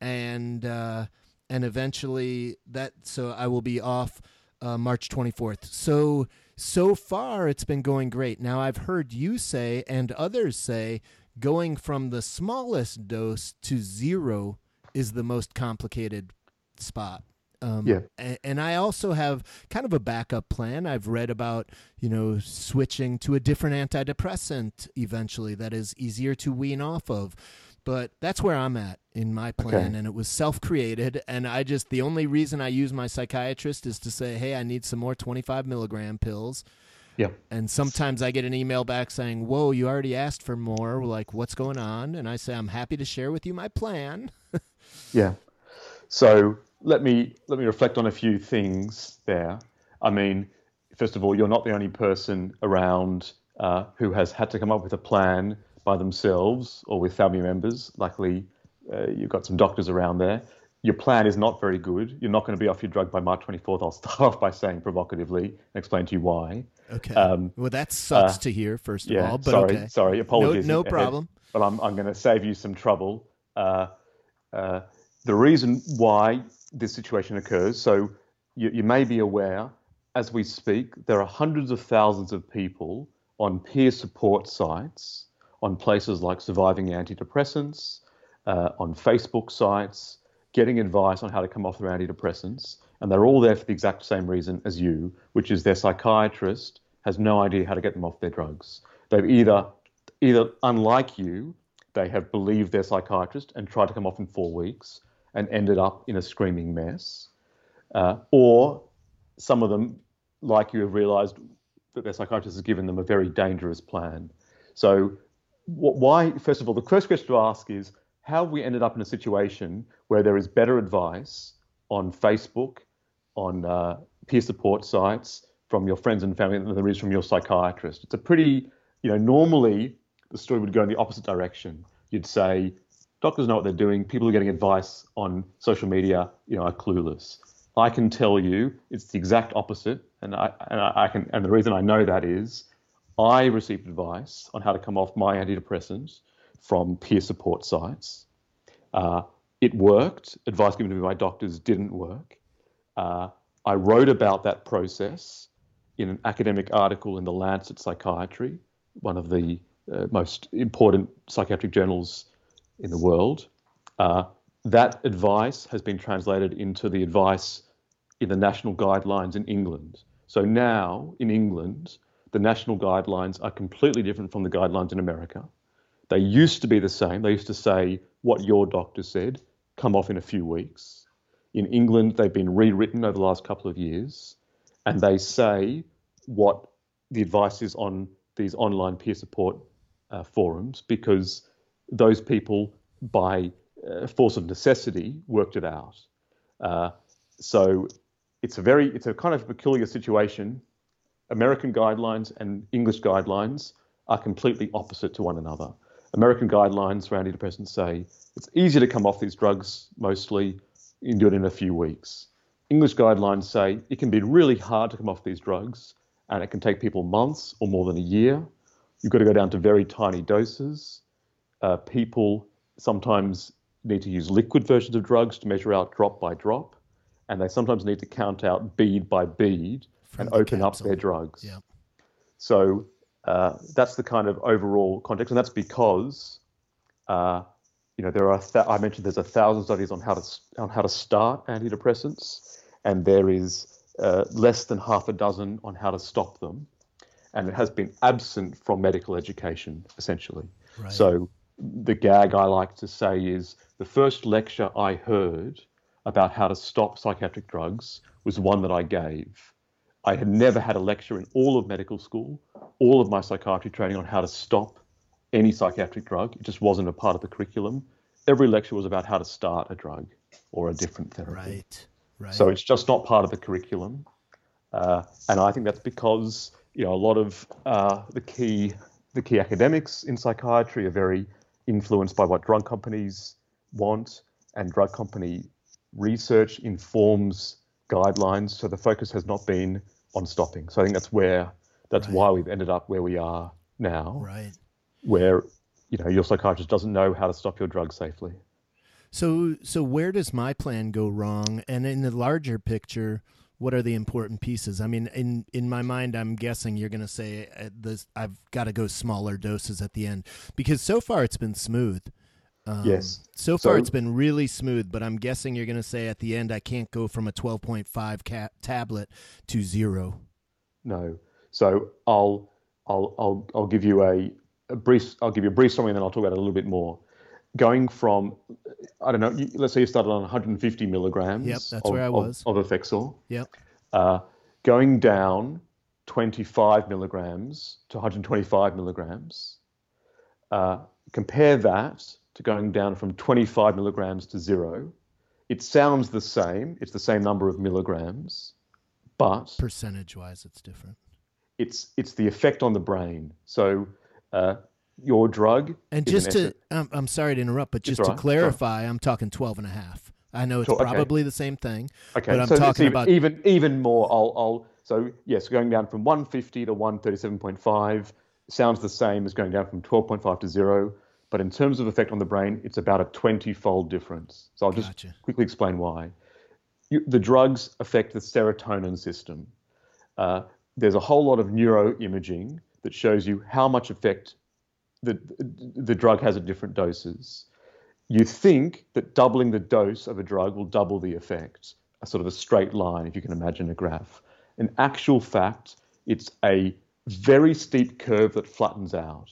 and uh, and eventually that so I will be off uh, March twenty fourth. So so far it's been going great. Now I've heard you say and others say going from the smallest dose to zero is the most complicated spot. Um, Yeah. And, I also have kind of a backup plan. I've read about, you know, switching to a different antidepressant eventually that is easier to wean off of. But that's where I'm at in my plan. Okay. And it was self created. And I just, the only reason I use my psychiatrist is to say, hey, I need some more 25 milligram pills. Yeah. And sometimes I get an email back saying, whoa, you already asked for more. Like, what's going on? And I say, I'm happy to share with you my plan. [LAUGHS] Yeah. So let me let me reflect on a few things there. I mean, first of all, you're not the only person around uh, who has had to come up with a plan by themselves or with family members. Luckily, uh, you've got some doctors around there. Your plan is not very good. You're not going to be off your drug by March 24th. I'll [LAUGHS] start off by saying provocatively and explain to you why. Okay. Um, well, that sucks uh, to hear, first of Yeah, all. But sorry, okay. sorry. Apologies. no ahead, problem. But I'm, I'm going to save you some trouble. Uh, uh, the reason why this situation occurs, so you, you may be aware, as we speak, there are hundreds of thousands of people on peer support sites, on places like Surviving Antidepressants, uh, on Facebook sites, getting advice on how to come off their antidepressants. And they're all there for the exact same reason as you, which is their psychiatrist has no idea how to get them off their drugs. They've either, either unlike you, they have believed their psychiatrist and tried to come off in four weeks and ended up in a screaming mess, uh, or some of them, like you, have realised that their psychiatrist has given them a very dangerous plan. So, wh- why? First of all, the first question to ask is how we ended up in a situation where there is better advice on Facebook, on uh, peer support sites from your friends and family than there is from your psychiatrist? It's a pretty, you know, normally the story would go in the opposite direction. You'd say doctors know what they're doing. People who are getting advice on social media, you know, are clueless. I can tell you it's the exact opposite, and I and I can and the reason I know that is I received advice on how to come off my antidepressants from peer support sites. Uh, it worked. Advice given to me by doctors didn't work. Uh, I wrote about that process in an academic article in the Lancet Psychiatry, one of the uh, most important psychiatric journals in the world. Uh, that advice has been translated into the advice in the national guidelines in England. So now in England, the national guidelines are completely different from the guidelines in America. They used to be the same. They used to say what your doctor said, come off in a few weeks. In England, they've been rewritten over the last couple of years, and they say what the advice is on these online peer support uh, forums because those people, by uh, force of necessity, worked it out. Uh, so it's a very, it's a kind of peculiar situation. American guidelines and English guidelines are completely opposite to one another. American guidelines for antidepressants say it's easy to come off these drugs mostly, you can do it in a few weeks. English guidelines say it can be really hard to come off these drugs and it can take people months or more than a year. You've got to go down to very tiny doses. Uh, people sometimes need to use liquid versions of drugs to measure out drop by drop, and they sometimes need to count out bead by bead From and open up their drugs. Yeah. So uh, that's the kind of overall context, and that's because uh, you know there are th- I mentioned there's a thousand studies on how to on how to start antidepressants, and there is uh, less than half a dozen on how to stop them, and it has been absent from medical education essentially. Right. So the gag I like to say is the first lecture I heard about how to stop psychiatric drugs was one that I gave. I had never had a lecture in all of medical school, all of my psychiatry training on how to stop any psychiatric drug. It just wasn't a part of the curriculum. Every lecture was about how to start a drug or a different therapy. Right. Right. So it's just not part of the curriculum, uh, and I think that's because you know a lot of uh, the key the key academics in psychiatry are very influenced by what drug companies want, and drug company research informs guidelines. So the focus has not been on stopping. So I think that's where that's Right. why we've ended up where we are now, right. where you know your psychiatrist doesn't know how to stop your drug safely. So so where does my plan go wrong? And in the larger picture, what are the important pieces? I mean, in in my mind, I'm guessing you're going to say uh, this. I've got to go smaller doses at the end because so far it's been smooth. Um, Yes. So far, So- it's been really smooth, but I'm guessing you're going to say at the end I can't go from a 12.5 ca- tablet to zero. No. So I'll I'll I'll I'll give you a, a brief I'll give you a brief summary and then I'll talk about it a little bit more. Going from I don't know, you, let's say you started on 150 milligrams. Yep, that's of, where I of- was. Of, Effexor, Yep. uh, going down 25 milligrams to 125 milligrams. Uh, compare that to going down from 25 milligrams to zero. It sounds the same. It's the same number of milligrams, but Percentage wise, it's different. it's it's the effect on the brain. So uh, your drug And is an just to, I'm, I'm sorry to interrupt, but just to right, right. clarify, I'm talking 12 and a half. I know it's Sure, okay. probably the same thing, okay, but I'm so talking even, about even even more. I'll I'll so yes, going down from 150 to 137.5 sounds the same as going down from 12.5 to zero, but in terms of effect on the brain, it's about a 20-fold difference. So I'll just Gotcha. quickly explain why. You, the drugs affect the serotonin system. Uh, there's a whole lot of neuroimaging that shows you how much effect the, the drug has at different doses. You think that doubling the dose of a drug will double the effect, a sort of a straight line, if you can imagine a graph. In actual fact, it's a very steep curve that flattens out.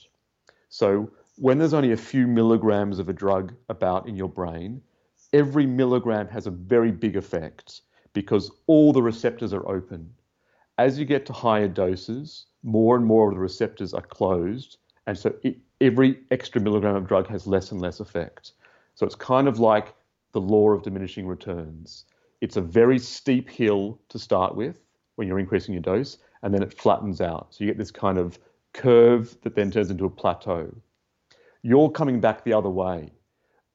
So when there's only a few milligrams of a drug about in your brain, every milligram has a very big effect because all the receptors are open. As you get to higher doses, more and more of the receptors are closed, and so it, every extra milligram of drug has less and less effect. So it's kind of like the law of diminishing returns. It's a very steep hill to start with when you're increasing your dose, and then it flattens out. So you get this kind of curve that then turns into a plateau. You're coming back the other way.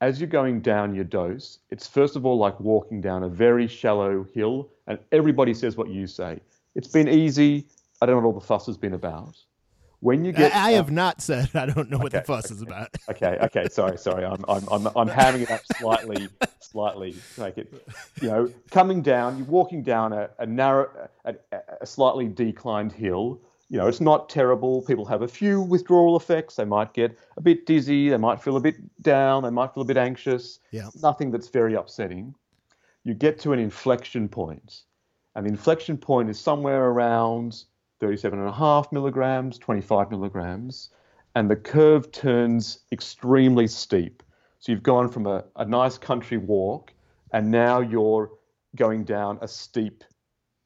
As you're going down your dose, it's first of all like walking down a very shallow hill, and everybody says what you say. It's been easy. I don't know what all the fuss has been about. When you get, I, I have not said I don't know what the Okay, fuss is about. okay, okay, sorry, sorry. I'm, I'm, I'm, I'm hamming it up slightly, slightly to make it, you know, coming down, you're walking down a, a narrow, a, a slightly declined hill. You know, it's not terrible. People have a few withdrawal effects. They might get a bit dizzy. They might feel a bit down. They might feel a bit anxious. Yeah. Nothing that's very upsetting. You get to an inflection point, and the inflection point is somewhere around 37.5 milligrams, 25 milligrams, and the curve turns extremely steep. So you've gone from a, a nice country walk, and now you're going down a steep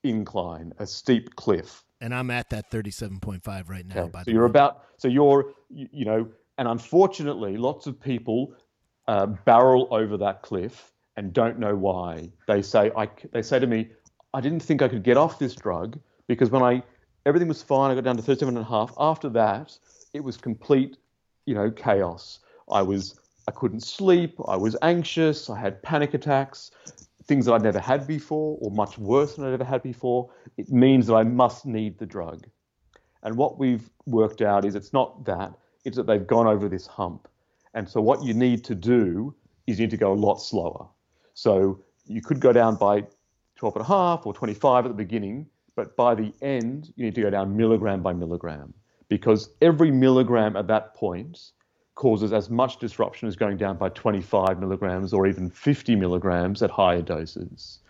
incline, a steep cliff. And I'm at that 37.5 right now, Okay, by so you're way. about, so you're, you, you know, and unfortunately, lots of people uh, barrel over that cliff and don't know why. They say, I, they say to me, I didn't think I could get off this drug because when I, everything was fine, I got down to 37 and a half. After that, it was complete, you know, chaos. I was, I couldn't sleep. I was anxious. I had panic attacks, things that I'd never had before, or much worse than I'd ever had before. It means that I must need the drug. And what we've worked out is it's not that, it's that they've gone over this hump. And so what you need to do is you need to go a lot slower. So you could go down by 12 and a half or 25 at the beginning, but by the end, you need to go down milligram by milligram because every milligram at that point causes as much disruption as going down by 25 milligrams or even 50 milligrams at higher doses.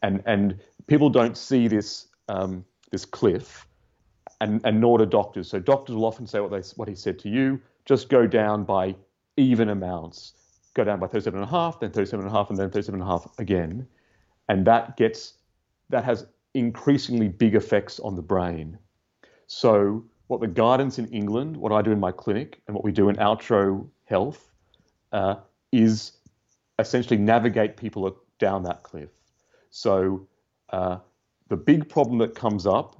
And, and people don't see this, um, this cliff and, and nor do doctors. So doctors will often say what they what he said to you, just go down by even amounts. Go down by 37 and a half, then 37 and a half, and then 37 and a half again. And that gets that has increasingly big effects on the brain. So what the guidance in England, what I do in my clinic, and what we do in Outro Health, uh, is essentially navigate people down that cliff. So uh, the big problem that comes up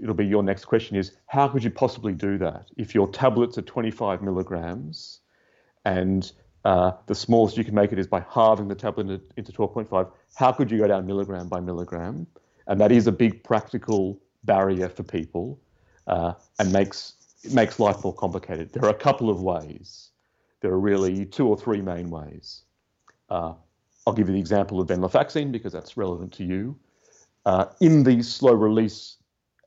it'll be your next question is how could you possibly do that if your tablets are 25 milligrams and uh, the smallest you can make it is by halving the tablet into 12.5 how could you go down milligram by milligram and that is a big practical barrier for people uh, and makes it makes life more complicated there are a couple of ways there are really two or three main ways uh, i'll give you the example of venlafaxine because that's relevant to you uh, in the slow release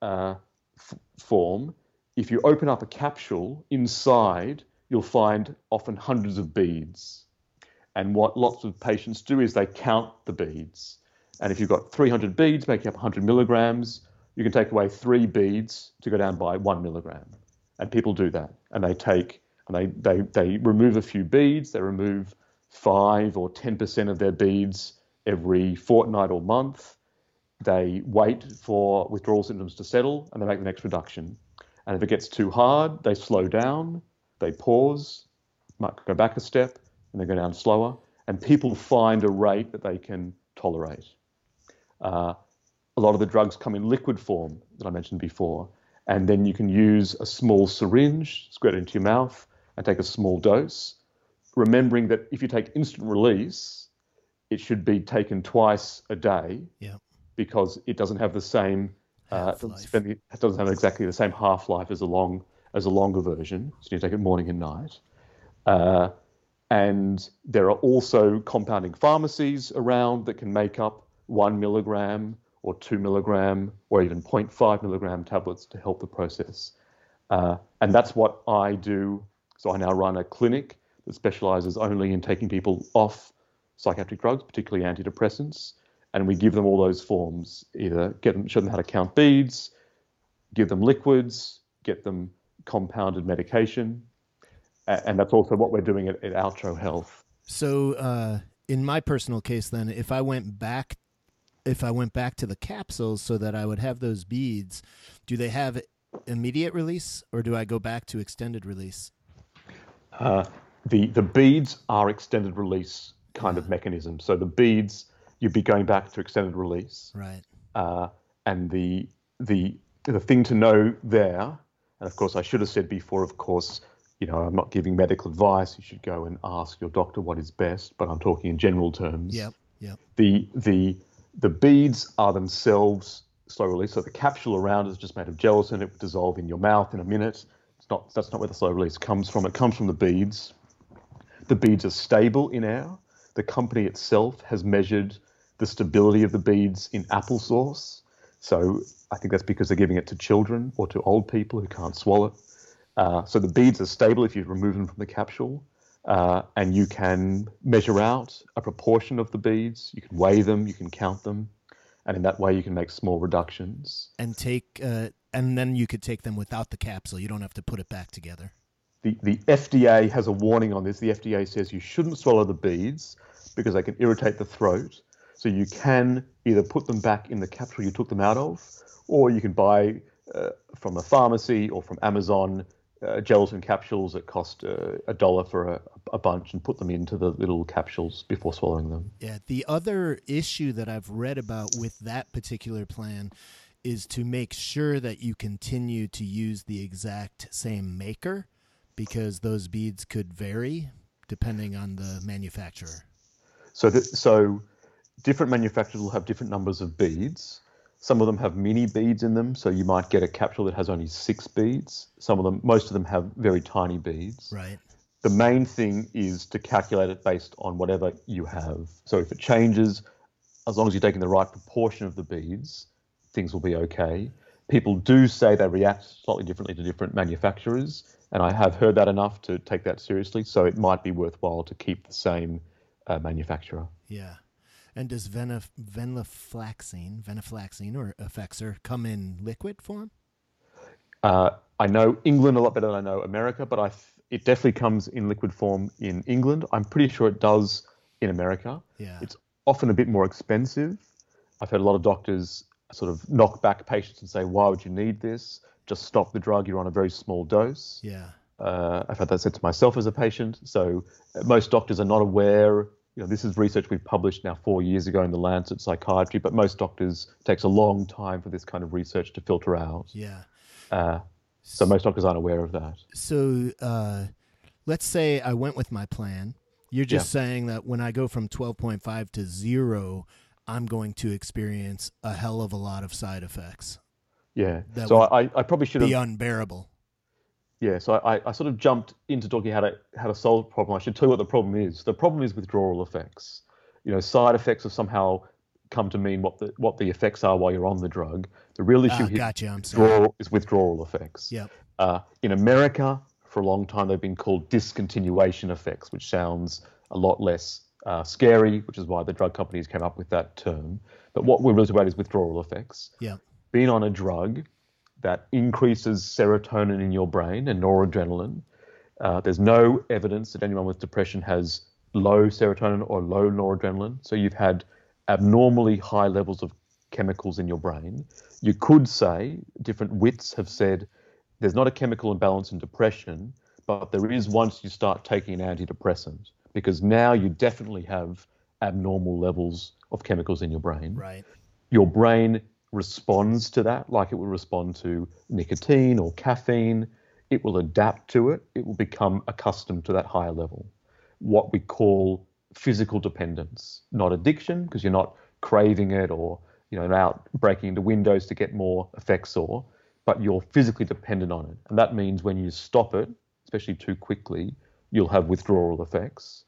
uh, f- form, if you open up a capsule, inside you'll find often hundreds of beads. And what lots of patients do is they count the beads. And if you've got 300 beads making up 100 milligrams, you can take away three beads to go down by one milligram. And people do that. And they take, and they, they, they remove a few beads, they remove five or 10% of their beads every fortnight or month. They wait for withdrawal symptoms to settle and they make the next reduction. And if it gets too hard, they slow down, they pause, might go back a step, and they go down slower. And people find a rate that they can tolerate. Uh, a lot of the drugs come in liquid form that I mentioned before. And then you can use a small syringe, squirt it into your mouth, and take a small dose. Remembering that if you take instant release, it should be taken twice a day Yeah. because it doesn't have the same uh, it doesn't have exactly the same half life as a long as a longer version. So you take it morning and night. Uh, and there are also compounding pharmacies around that can make up one milligram or two milligram or even 0.5 milligram tablets to help the process. Uh, and that's what I do. So I now run a clinic that specializes only in taking people off psychiatric drugs, particularly antidepressants, and we give them all those forms. Either get them, show them how to count beads, give them liquids, get them compounded medication, and that's also what we're doing at, at Outro Health. So, uh, in my personal case, then, if I went back, if I went back to the capsules so that I would have those beads, do they have immediate release or do I go back to extended release? Uh, the the beads are extended release kind of mechanism. So the beads you'd be going back to extended release. Right. Uh, and the the the thing to know there, and of course I should have said before, of course, you know, I'm not giving medical advice. You should go and ask your doctor what is best, but I'm talking in general terms. Yep. Yep. The the the beads are themselves slow release. So the capsule around is just made of gelatin. It would dissolve in your mouth in a minute. It's not that's not where the slow release comes from. It comes from the beads. The beads are stable in air. The company itself has measured the stability of the beads in applesauce. So I think that's because they're giving it to children or to old people who can't swallow. Uh, so the beads are stable if you remove them from the capsule, uh, and you can measure out a proportion of the beads. You can weigh them, you can count them, and in that way you can make small reductions. And take, uh, and then you could take them without the capsule. You don't have to put it back together. The, the FDA has a warning on this. The FDA says you shouldn't swallow the beads because they can irritate the throat. So you can either put them back in the capsule you took them out of, or you can buy uh, from a pharmacy or from Amazon uh, gelatin capsules that cost uh, a dollar for a, a bunch and put them into the little capsules before swallowing them. Yeah. The other issue that I've read about with that particular plan is to make sure that you continue to use the exact same maker because those beads could vary depending on the manufacturer. So, that, so different manufacturers will have different numbers of beads. Some of them have mini beads in them, so you might get a capsule that has only six beads. Some of them, most of them, have very tiny beads. Right. The main thing is to calculate it based on whatever you have. So if it changes, as long as you're taking the right proportion of the beads, things will be okay. People do say they react slightly differently to different manufacturers, and I have heard that enough to take that seriously. So it might be worthwhile to keep the same uh, manufacturer. Yeah. And does venaf- venlafaxine, or Effexor come in liquid form? Uh, I know England a lot better than I know America, but I th- it definitely comes in liquid form in England. I'm pretty sure it does in America. Yeah. It's often a bit more expensive. I've heard a lot of doctors sort of knock back patients and say, "Why would you need this? Just stop the drug. You're on a very small dose." yeah. Uh, I've had that said to myself as a patient. So uh, most doctors are not aware. You know, this is research we've published now four years ago in the Lancet Psychiatry, but most doctors it takes a long time for this kind of research to filter out. Yeah. Uh, so most doctors aren't aware of that. So uh, let's say I went with my plan. You're just saying that when I go from 12.5 to zero, I'm going to experience a hell of a lot of side effects. Yeah. That so I, I probably should Be unbearable. Yeah. So I, I sort of jumped into talking how to how to solve the problem. I should tell you what the problem is. The problem is withdrawal effects. You know, side effects have somehow come to mean what the what the effects are while you're on the drug. The real issue Ah, here gotcha. I'm sorry. withdrawal is withdrawal effects. Yep. Uh, in America, for a long time they've been called discontinuation effects, which sounds a lot less uh, scary, which is why the drug companies came up with that term. But what we're really talking about is withdrawal effects. Yeah. Being on a drug that increases serotonin in your brain and noradrenaline. Uh, there's no evidence that anyone with depression has low serotonin or low noradrenaline. So you've had abnormally high levels of chemicals in your brain. You could say, different wits have said, there's not a chemical imbalance in depression, but there is once you start taking an antidepressant, because now you definitely have abnormal levels of chemicals in your brain. Right. Your brain responds to that like it will respond to nicotine or caffeine. It will adapt to it. It will become accustomed to that higher level. What we call physical dependence, not addiction, because you're not craving it or you know out breaking into windows to get more Effexor, but you're physically dependent on it. And that means when you stop it, especially too quickly, you'll have withdrawal effects.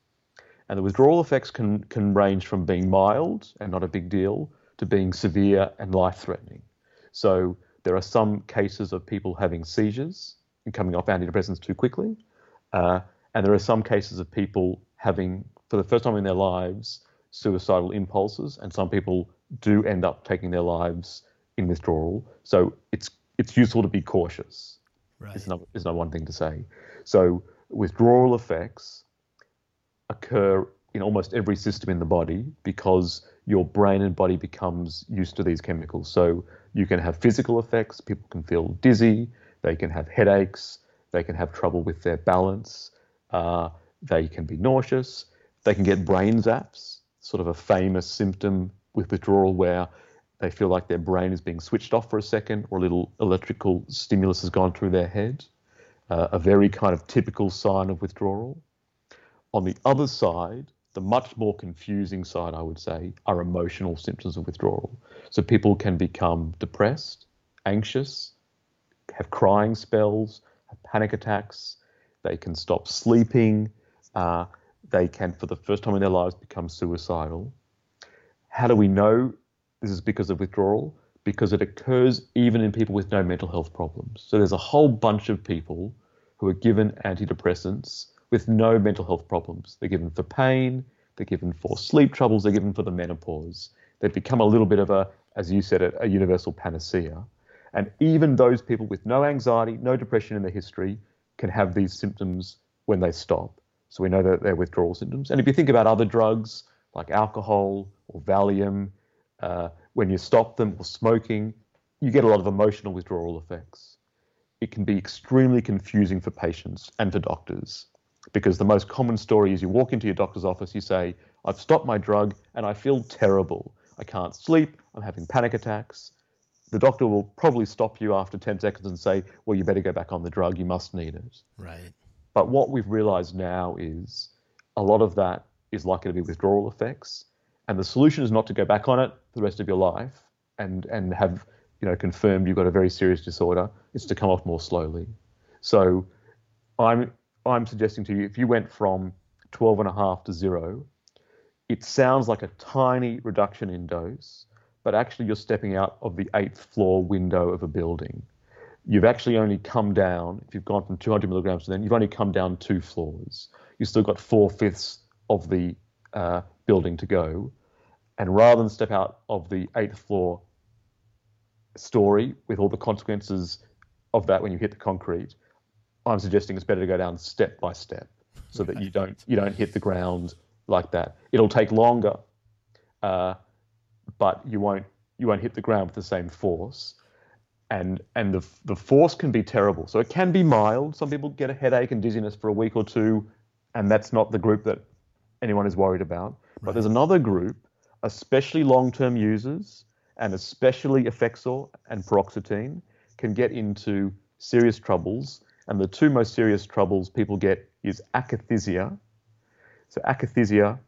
And the withdrawal effects can, can range from being mild and not a big deal to being severe and life threatening. So there are some cases of people having seizures and coming off antidepressants too quickly. Uh, and there are some cases of people having, for the first time in their lives, suicidal impulses. And some people do end up taking their lives in withdrawal. So it's it's useful to be cautious. Right. Is not is not one thing to say. So withdrawal effects occur in almost every system in the body because your brain and body becomes used to these chemicals. So you can have physical effects. People can feel dizzy. They can have headaches. They can have trouble with their balance. Uh, they can be nauseous. They can get brain zaps, sort of a famous symptom with withdrawal where they feel like their brain is being switched off for a second or a little electrical stimulus has gone through their head. Uh, a very kind of typical sign of withdrawal. On the other side, the much more confusing side, I would say, are emotional symptoms of withdrawal. So people can become depressed, anxious, have crying spells, have panic attacks. They can stop sleeping. Uh, they can, for the first time in their lives, become suicidal. How do we know this is because of withdrawal? Because it occurs even in people with no mental health problems. So there's a whole bunch of people who are given antidepressants with no mental health problems. They're given for pain, they're given for sleep troubles, they're given for the menopause. They've become a little bit of a, as you said, a, a universal panacea. And even those people with no anxiety, no depression in their history can have these symptoms when they stop. So we know that they're withdrawal symptoms. And if you think about other drugs like alcohol or Valium, uh, when you stop them or smoking, you get a lot of emotional withdrawal effects. It can be extremely confusing for patients and for doctors because the most common story is you walk into your doctor's office, you say, I've stopped my drug and I feel terrible. I can't sleep, I'm having panic attacks. The doctor will probably stop you after 10 seconds and say, Well, you better go back on the drug, you must need it. Right. But what we've realized now is a lot of that is likely to be withdrawal effects. And the solution is not to go back on it for the rest of your life and, and have you know confirmed you've got a very serious disorder. It's to come off more slowly. So I'm I'm suggesting to you if you went from 12 and a half to zero, it sounds like a tiny reduction in dose, but actually you're stepping out of the eighth floor window of a building. You've actually only come down, if you've gone from 200 milligrams to then, you've only come down two floors. You've still got four fifths of the uh, building to go. And rather than step out of the eighth floor story with all the consequences of that when you hit the concrete, I'm suggesting it's better to go down step by step so that you don't you don't hit the ground like that. It'll take longer, uh, but you won't you won't hit the ground with the same force. And and the the force can be terrible. So it can be mild. Some people get a headache and dizziness for a week or two, and that's not the group that anyone is worried about. But Right. there's another group, especially long-term users and especially Effexor and paroxetine, can get into serious troubles. And the two most serious troubles people get is akathisia. So akathisia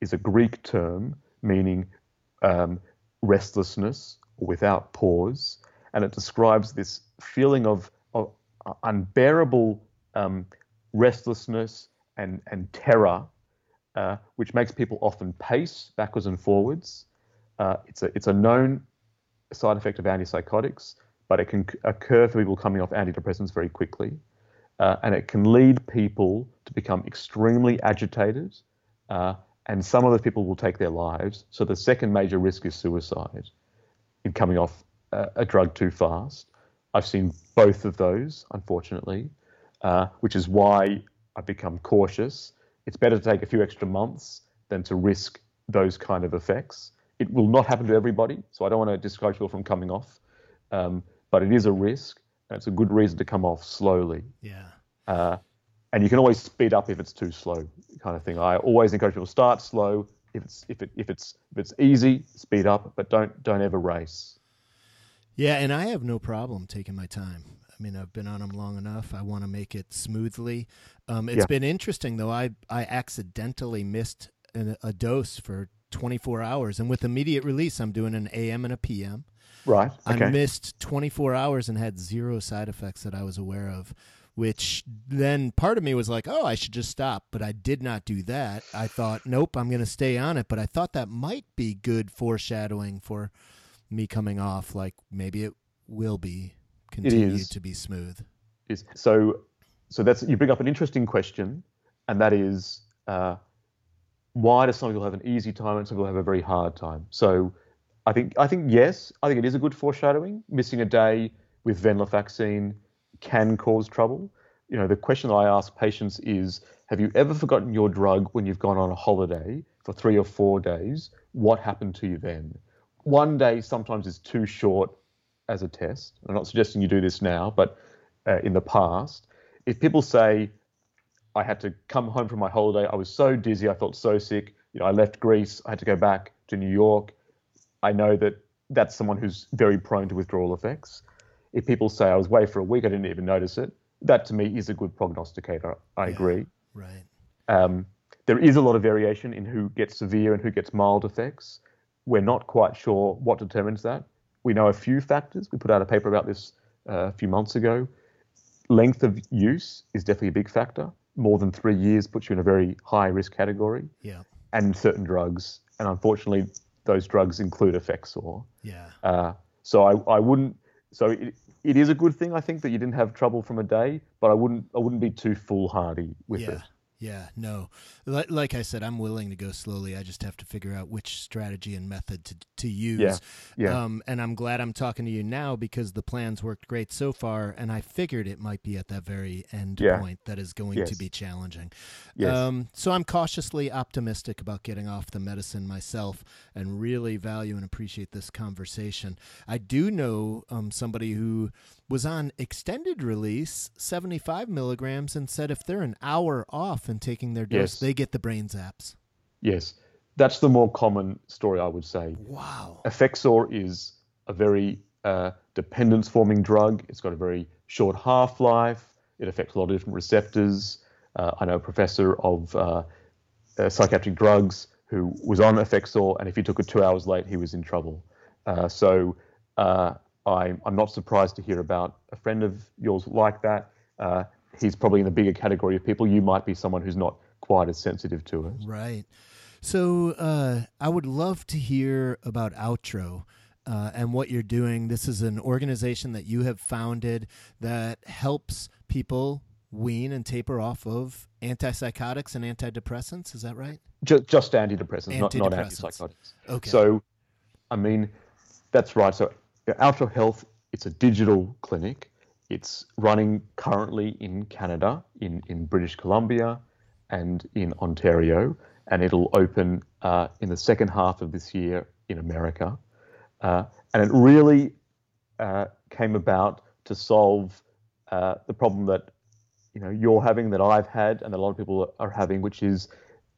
is a Greek term meaning um, restlessness without pause, and it describes this feeling of, of unbearable um, restlessness and, and terror, uh, which makes people often pace backwards and forwards. Uh, it's a it's a known side effect of antipsychotics, but it can occur for people coming off antidepressants very quickly. uh, and it can lead people to become extremely agitated, uh, and some of those people will take their lives. So the second major risk is suicide in coming off a, a drug too fast. I've seen both of those, unfortunately, uh, which is why I've become cautious. It's better to take a few extra months than to risk those kind of effects. It will not happen to everybody, so I don't want to discourage people from coming off, um, but it is a risk, and it's a good reason to come off slowly. Yeah. Uh, and you can always speed up if it's too slow, kind of thing. I always encourage people to start slow. If it's if it if it's if it's easy, speed up, but don't don't ever race. Yeah, and I have no problem taking my time. I mean, I've been on them long enough. I want to make it smoothly. Um, it's Yeah. been interesting though. I I accidentally missed an, a dose for 24 hours, and with immediate release, I'm doing an AM and a PM. Right. I missed 24 hours and had zero side effects that I was aware of, which then part of me was like, oh, I should just stop. But I did not do that. I thought, nope, I'm going to stay on it. But I thought that might be good foreshadowing for me coming off. Like maybe it will be continued to be smooth. is so so that's you bring up an interesting question and that is uh, why do some people have an easy time and some people have a very hard time so i think i think yes i think it is a good foreshadowing. Missing a day with venlafaxine can cause trouble. You know the question that i ask patients is have you ever forgotten your drug when you've gone on a holiday for three or four days? What happened to you then? One day sometimes is too short as a test. I'm not suggesting you do this now, but uh, in the past, if people say, I had to come home from my holiday, I was so dizzy, I felt so sick, you know, I left Greece, I had to go back to New York, I know that that's someone who's very prone to withdrawal effects. If people say I was away for a week, I didn't even notice it, that to me is a good prognosticator. I Yeah. agree. Right. Um, there is a lot of variation in who gets severe and who gets mild effects. We're not quite sure what determines that. We know a few factors. We put out a paper about this uh, a few months ago. Length of use is definitely a big factor. More than three years puts you in a very high risk category, Yeah. and certain drugs. And unfortunately, those drugs include Effexor. Yeah. Uh, so I, I wouldn't. So it, it is a good thing I think that you didn't have trouble from a day, but I wouldn't I wouldn't be too foolhardy with yeah. it. Yeah, no. Like, like I said, I'm willing to go slowly. I just have to figure out which strategy and method to to use. Yeah, yeah. Um, and I'm glad I'm talking to you now because the plans worked great so far, and I figured it might be at that very end Yeah. point that is going to be challenging. Yes. Um, so I'm cautiously optimistic about getting off the medicine myself, and really value and appreciate this conversation. I do know um, somebody who was on extended release, 75 milligrams, and said if they're an hour off and taking their dose, Yes. they get the brain zaps. Yes, that's the more common story, I would say. Wow. Effexor is a very uh, dependence forming drug. It's got a very short half life. It affects a lot of different receptors. Uh, I know a professor of uh, uh, psychiatric drugs who was on Effexor, and if he took it two hours late, he was in trouble. Uh, so I'm, I'm not surprised to hear about a friend of yours like that. Uh, he's probably in the bigger category of people. You might be someone who's not quite as sensitive to it. Right. So uh, I would love to hear about Outro uh, and what you're doing. This is an organization that you have founded that helps people wean and taper off of antipsychotics and antidepressants. Is that right? Just, just antidepressants, not, not antipsychotics. Okay. So, I mean, that's right. So, Outro Health, it's a digital clinic. It's running currently in Canada, in, in British Columbia, and in Ontario, and it'll open uh, in the second half of this year in America. Uh, and it really uh, came about to solve uh, the problem that you know you're having, that I've had, and a lot of people are having, which is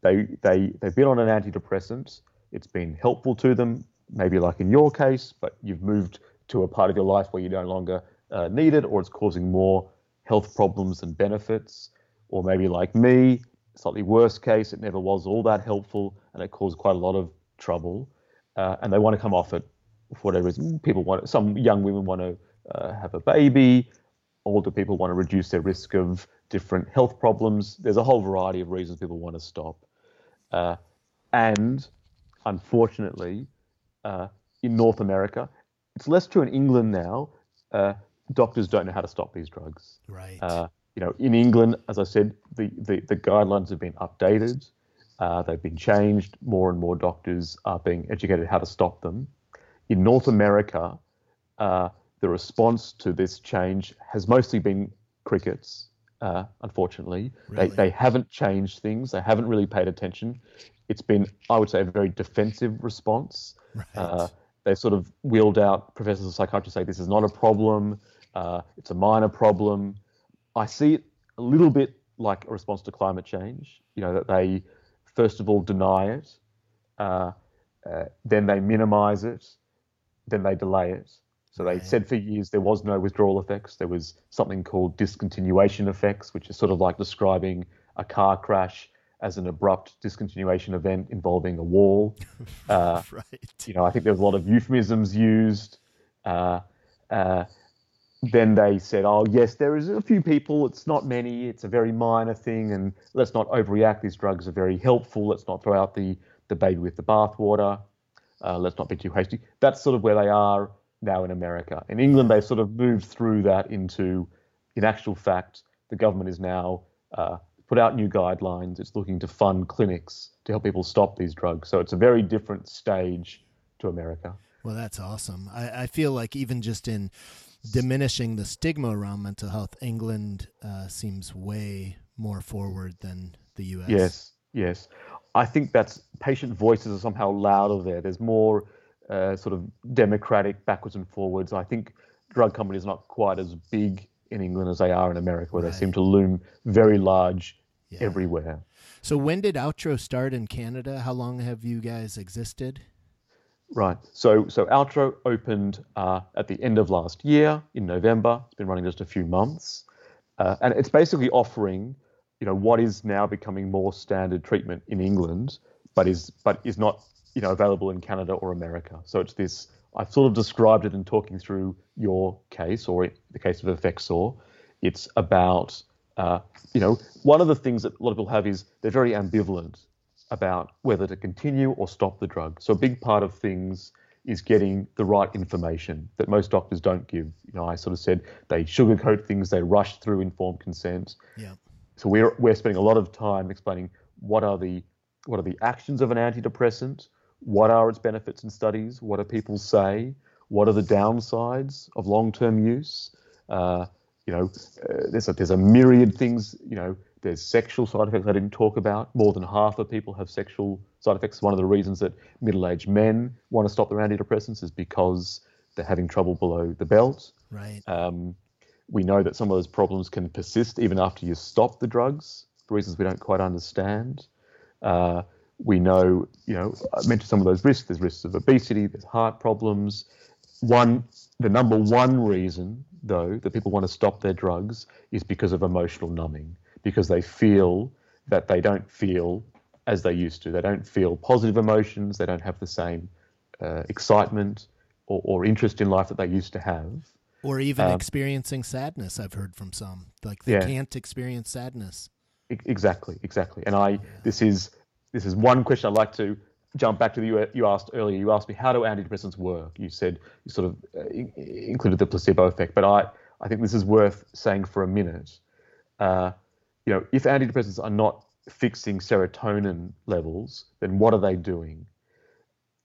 they they they've been on an antidepressant. It's been helpful to them, maybe like in your case, but you've moved to a part of your life where you no longer uh, need it, or it's causing more health problems than benefits, or maybe like me, slightly worse case, it never was all that helpful, and it caused quite a lot of trouble, uh, and they want to come off it for whatever reason. People want some young women want to uh, have a baby, older people want to reduce their risk of different health problems. There's a whole variety of reasons people want to stop. Uh, and unfortunately, uh, in North America, it's less true in England now. Uh, doctors don't know how to stop these drugs. Right. Uh, you know, in England, as I said, the, the, the guidelines have been updated. Uh, they've been changed. More and more doctors are being educated how to stop them. In North America, uh, the response to this change has mostly been crickets. Uh, unfortunately, really? they they haven't changed things. They haven't really paid attention. It's been, I would say, a very defensive response. Right. Uh, they sort of wheeled out. Professors of psychiatry say this is not a problem. Uh, it's a minor problem. I see it a little bit like a response to climate change. You know that they first of all deny it, uh, uh, then they minimize it, then they delay it. So they said for years there was no withdrawal effects. There was something called discontinuation effects, which is sort of like describing a car crash as an abrupt discontinuation event involving a wall. [LAUGHS] Uh, right. You know, I think there was a lot of euphemisms used. Uh, uh, then they said, "Oh, yes, there is a few people. It's not many. It's a very minor thing, and let's not overreact. These drugs are very helpful. Let's not throw out the the baby with the bathwater. Uh, let's not be too hasty." That's sort of where they are now in America. In England, they've sort of moved through that into, in actual fact, the government is now uh, put out new guidelines. It's looking to fund clinics to help people stop these drugs. So it's a very different stage to America. Well, that's awesome. I, I feel like even just in diminishing the stigma around mental health, England uh, seems way more forward than the US. Yes, yes. I think that's patient voices are somehow louder there. There's more uh, sort of democratic backwards and forwards. I think drug companies are not quite as big in England as they are in America, where right. they seem to loom very large yeah. everywhere. So when did Outro start in Canada? How long have you guys existed? Right. So so Outro opened uh, at the end of last year in November. It's been running just a few months, uh, and it's basically offering, you know, what is now becoming more standard treatment in England, but is but is not you know available in Canada or America. So it's this. I've sort of described it in talking through your case or the case of Effexor. It's about uh, you know one of the things that a lot of people have is they're very ambivalent about whether to continue or stop the drug. So a big part of things is getting the right information that most doctors don't give. You know, I sort of said they sugarcoat things, they rush through informed consent. Yeah. So we're we're spending a lot of time explaining what are the what are the actions of an antidepressant, what are its benefits in studies, what do people say, what are the downsides of long-term use. Uh, you know, uh, there's a, there's a myriad things. You know, there's sexual side effects I didn't talk about. More than half of people have sexual side effects. One of the reasons that middle-aged men want to stop their antidepressants is because they're having trouble below the belt. Right. Um, we know that some of those problems can persist even after you stop the drugs for reasons we don't quite understand. Uh, we know, you know, I mentioned some of those risks. There's risks of obesity. There's heart problems. One, the number one reason, though, that people want to stop their drugs is because of emotional numbing because they feel that they don't feel as they used to. They don't feel positive emotions. They don't have the same uh, excitement or, or, interest in life that they used to have. Or even um, experiencing sadness. I've heard from some like they yeah. can't experience sadness. Exactly, exactly. And I, yeah. this is this is one question I'd like to jump back to the you, you asked earlier. You asked me how do antidepressants work. You said you sort of uh, included the placebo effect, but I I think this is worth saying for a minute. Uh, you know, if antidepressants are not fixing serotonin levels, then what are they doing?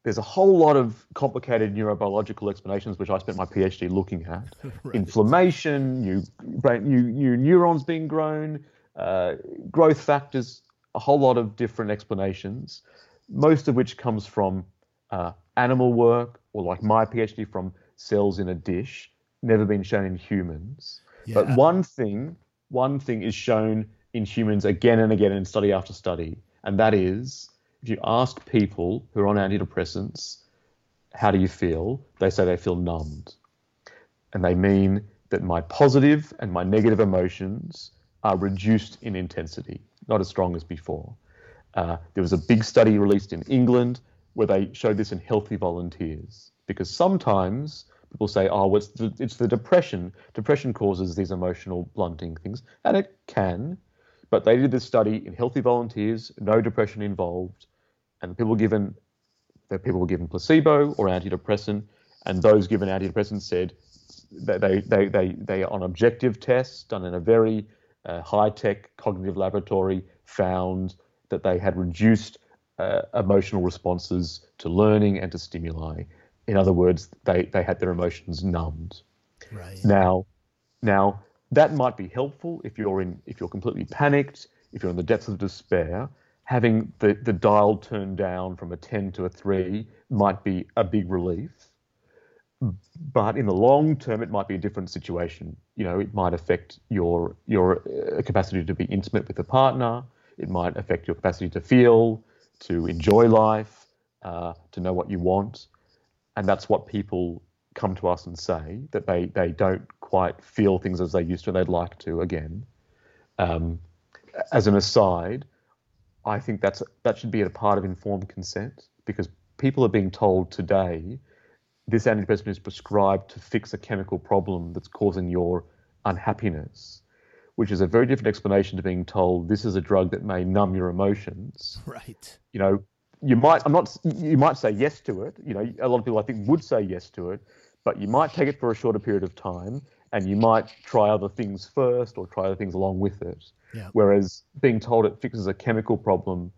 There's a whole lot of complicated neurobiological explanations, which I spent my PhD looking at. [LAUGHS] right. Inflammation, new, brain, new, new neurons being grown, uh, growth factors, a whole lot of different explanations, most of which comes from uh, animal work or, like my PhD, from cells in a dish, never been shown in humans. Yeah. But one thing one thing is shown in humans again and again in study after study, and that is if you ask people who are on antidepressants, how do you feel? They say they feel numbed. And they mean that my positive and my negative emotions are reduced in intensity, not as strong as before. Uh, there was a big study released in England where they showed this in healthy volunteers because sometimes people say, oh, it's the, it's the depression. Depression causes these emotional blunting things, and it can. But they did this study in healthy volunteers, no depression involved, and the people given the people were given placebo or antidepressant, and those given antidepressant said that they they they they on objective tests done in a very uh, high tech cognitive laboratory found that they had reduced uh, emotional responses to learning and to stimuli. In other words, they, they had their emotions numbed. Right. Now, now that might be helpful if you're in if you're completely panicked, if you're in the depths of despair. Having the, the dial turned down from a 10 to a 3 might be a big relief. But in the long term, it might be a different situation. You know, it might affect your your uh, capacity to be intimate with a partner. It might affect your capacity to feel, to enjoy life, uh, to know what you want, and that's what people come to us and say that they they don't quite feel things as they used to they'd like to again. Um, as an aside, I think that's that should be a part of informed consent because people are being told today this antidepressant is prescribed to fix a chemical problem that's causing your unhappiness, which is a very different explanation to being told this is a drug that may numb your emotions. [LAUGHS] Right. You know, you might I'm not you might say yes to it. You know, a lot of people I think would say yes to it, but you might take it for a shorter period of time and you might try other things first or try other things along with it. Yeah. Whereas being told it fixes a chemical problem,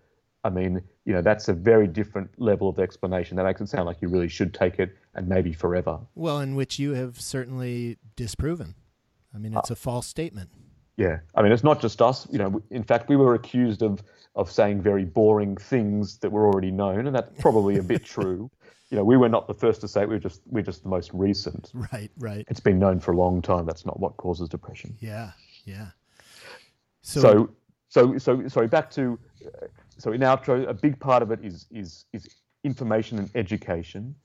I mean, you know, that's a very different level of explanation. That makes it sound like you really should take it and maybe forever. Well, in which you have certainly disproven. I mean, it's a false statement. Yeah, I mean, it's not just us. You know, in fact, we were accused of of saying very boring things that were already known, and that's probably a bit [LAUGHS] true. You know, we were not the first to say it. We were just we're just the most recent. Right, right. It's been known for a long time. That's not what causes depression. Yeah, yeah. So, so, so, so sorry. Back to uh, so in outro, a big part of it is is is information and education.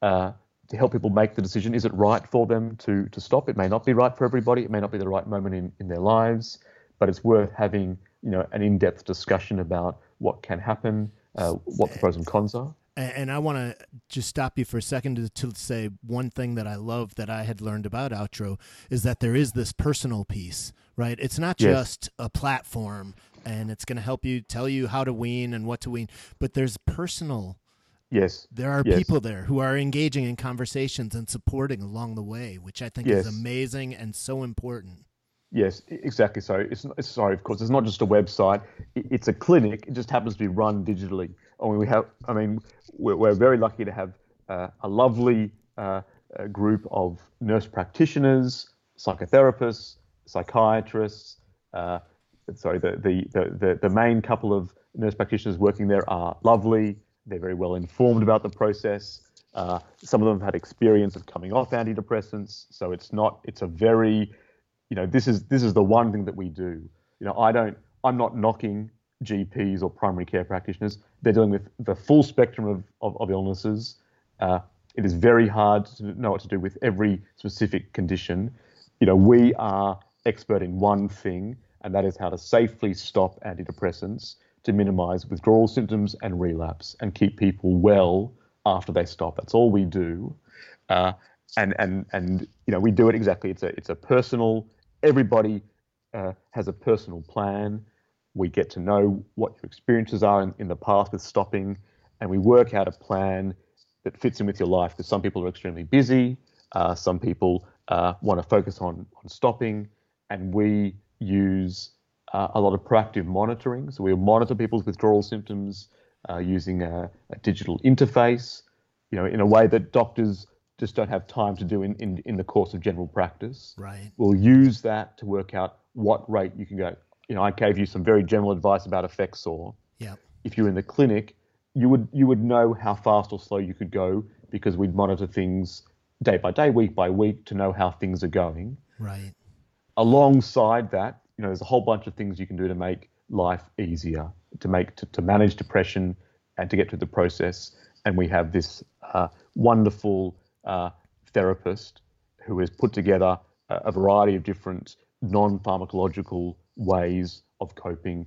Uh, to help people make the decision. Is it right for them to to stop? It may not be right for everybody. It may not be the right moment in, in their lives, but it's worth having you know an in-depth discussion about what can happen, uh, what the pros and cons are. And I want to just stop you for a second to, to, say one thing that I love that I had learned about Outro is that there is this personal piece, right? It's not Yes. just a platform and it's going to help you tell you how to wean and what to wean, but there's personal. Yes. There are Yes. people there who are engaging in conversations and supporting along the way, which I think Yes. is amazing and so important. Yes, exactly. So it's, sorry, of course, it's not just a website. It's a clinic. It just happens to be run digitally. I mean, we have. I mean, we're, we're very lucky to have uh, a lovely uh, group of nurse practitioners, psychotherapists, psychiatrists. Uh, sorry, the, the the the main couple of nurse practitioners working there are lovely. They're very well informed about the process. Uh, some of them have had experience of coming off antidepressants, so it's not. It's a very you know this is this is the one thing that we do you know i don't i'm not knocking gps or primary care practitioners they're dealing with the full spectrum of, of, of illnesses uh, it is very hard to know what to do with every specific condition you know we are expert in one thing and that is how to safely stop antidepressants to minimize withdrawal symptoms and relapse and keep people well after they stop that's all we do uh, and and and you know we do it exactly. It's a it's a personal. Everybody uh, has a personal plan. We get to know what your experiences are in, in the past with stopping, and we work out a plan that fits in with your life. Because some people are extremely busy, uh, some people uh, want to focus on on stopping, and we use uh, a lot of proactive monitoring. So we monitor people's withdrawal symptoms uh, using a, a digital interface, you know, in a way that doctors just don't have time to do in, in, in the course of general practice. Right. We'll use that to work out what rate you can go. You know, I gave you some very general advice about Effexor. Yeah. If you're in the clinic, you would you would know how fast or slow you could go because we'd monitor things day by day, week by week to know how things are going. Right. Alongside that, you know, there's a whole bunch of things you can do to make life easier, to make to, to manage depression and to get through the process. And we have this uh, wonderful uh, therapist who has put together a, a variety of different non-pharmacological ways of coping,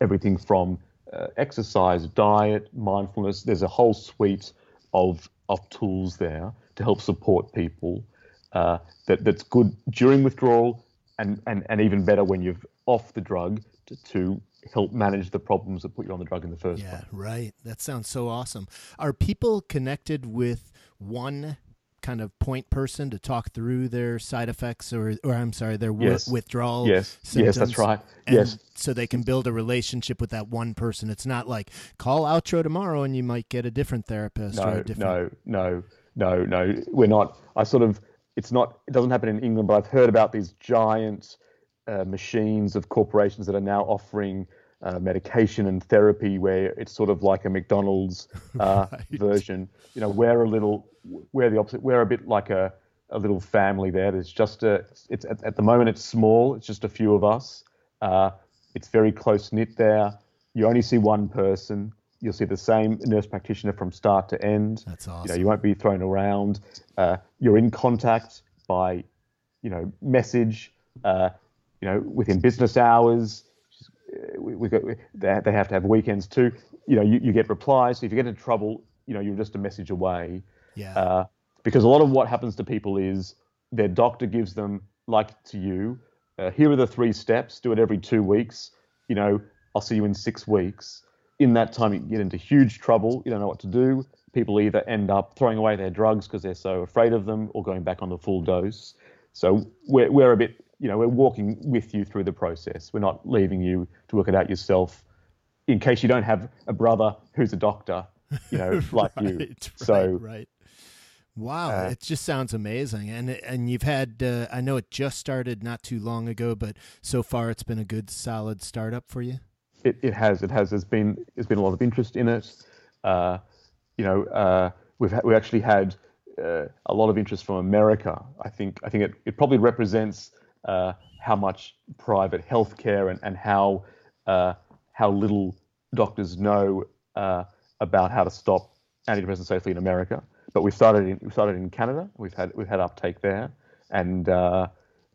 everything from uh, exercise, diet, mindfulness. There's a whole suite of of tools there to help support people. Uh, that that's good during withdrawal, and, and and even better when you're off the drug to, to help manage the problems that put you on the drug in the first Yeah, place. right. That sounds so awesome. Are people connected with one kind of point person to talk through their side effects or, or I'm sorry, their Yes. withdrawal. Yes, symptoms, yes, that's right. yes, So they can build a relationship with that one person. It's not like call outro tomorrow and you might get a different therapist or a different. no, no, no, no. We're not. I sort of. It's not. It doesn't happen in England, but I've heard about these giant uh, machines of corporations that are now offering uh, medication and therapy, where it's sort of like a McDonald's [LAUGHS] uh, Right. version. You know, we're a little. We're the opposite. We're a bit like a a little family there. There's just a. It's at, at the moment it's small. It's just a few of us. Uh, it's very close knit there. You only see one person. You'll see the same nurse practitioner from start to end. That's You know, awesome. you won't be thrown around. Uh, you're in contact by, you know, message. Uh, you know, within business hours. Uh, We, we got, they, they have to have weekends too. You know, you, you get replies. So if you get into trouble, you know, you're just a message away. yeah. Uh, because a lot of what happens to people is their doctor gives them, like to you, uh, here are the three steps. Do it every two weeks. You know, I'll see you in six weeks. In that time, you get into huge trouble. You don't know what to do. People either end up throwing away their drugs because they're so afraid of them, or going back on the full dose. So we're we're a bit, you know, we're walking with you through the process. We're not leaving you to work it out yourself. In case you don't have a brother who's a doctor, you know, [LAUGHS] like you. Right, So right, right. Wow, Uh, it just sounds amazing, and and you've had uh, I know it just started not too long ago, but so far it's been a good solid startup for you. It, it has. It has. There's been there's been a lot of interest in it. Uh, you know, uh, we've ha- we actually had uh, a lot of interest from America. I think I think it, it probably represents uh, how much private healthcare and and how uh, how little doctors know uh, about how to stop antidepressants safely in America. But we started in we started in Canada. We've had we've had uptake there, and uh,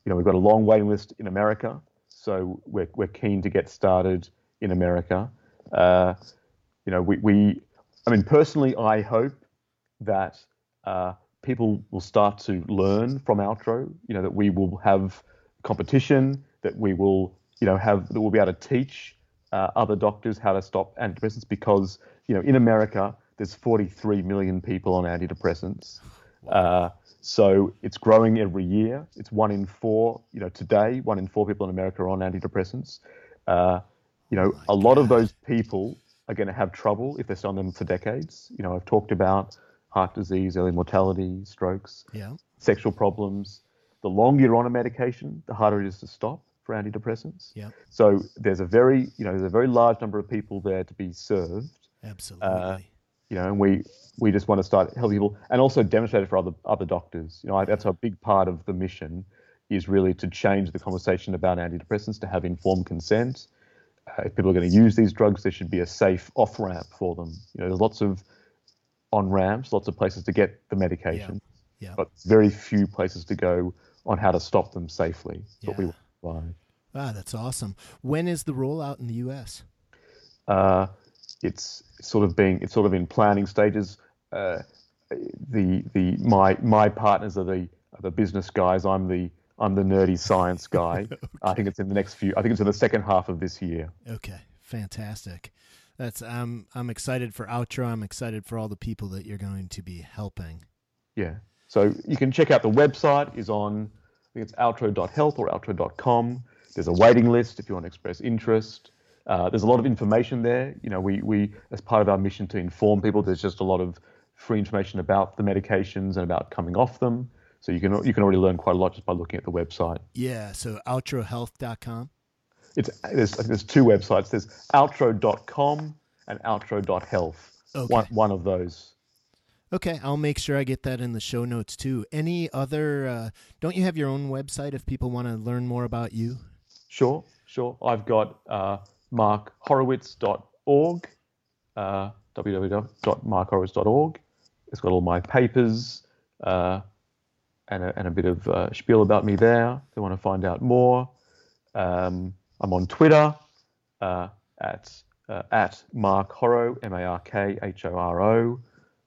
you know we've got a long waiting list in America. So we're we're keen to get started in America. You know, we, we, I mean, personally, I hope that uh, people will start to learn from Outro. You know, that we will have competition, that we will, you know, have that we'll be able to teach uh, other doctors how to stop antidepressants because, you know, in America there's 43 million people on antidepressants. Uh, so it's growing every year. It's one in four, you know, today, one in four people in America are on antidepressants. Uh, you know, a lot of those people are going to have trouble if they're on them for decades. You know, I've talked about heart disease, early mortality, strokes, Yeah, sexual problems. The longer you're on a medication, the harder it is to stop for antidepressants. yeah, So there's a very, you know, there's a very large number of people there to be served absolutely. Uh, you know, and we we just want to start helping people and also demonstrate it for other other doctors. You know, I, that's a big part of the mission is really to change the conversation about antidepressants to have informed consent. Uh, if people are going to use these drugs, there should be a safe off ramp for them. You know, there's lots of on ramps, lots of places to get the medication, yeah. but very few places to go on how to stop them safely. That's what we Yeah. want to provide. Wow, that's awesome. When is the rollout in the U.S.? Uh, it's sort of being it's sort of in planning stages. Uh, the the my my partners are the are the business guys. I'm the I'm the nerdy science guy. [LAUGHS] I think it's in the next few. I think it's in the second half of this year. Okay, fantastic. That's I'm I'm excited for outro. I'm excited for all the people that you're going to be helping. Yeah. So you can check out the website is on I think it's outro.health or outro.com. There's a waiting list if you want to express interest. Uh, there's a lot of information there. You know, we we as part of our mission to inform people, there's just a lot of free information about the medications and about coming off them. So you can you can already learn quite a lot just by looking at the website. Yeah, so outrohealth.com. It's there's there's two websites. There's outro.com and outro.health. Okay. One one of those. Okay, I'll make sure I get that in the show notes too. Any other uh, don't you have your own website if people want to learn more about you? Sure, sure. I've got uh, markhorowitz.org, uh, www.markhorowitz.org. It's got all my papers uh, and, a, and a bit of uh, spiel about me there. If they want to find out more, um, I'm on Twitter uh, at uh, at Mark Horrow, M A R K H O R O.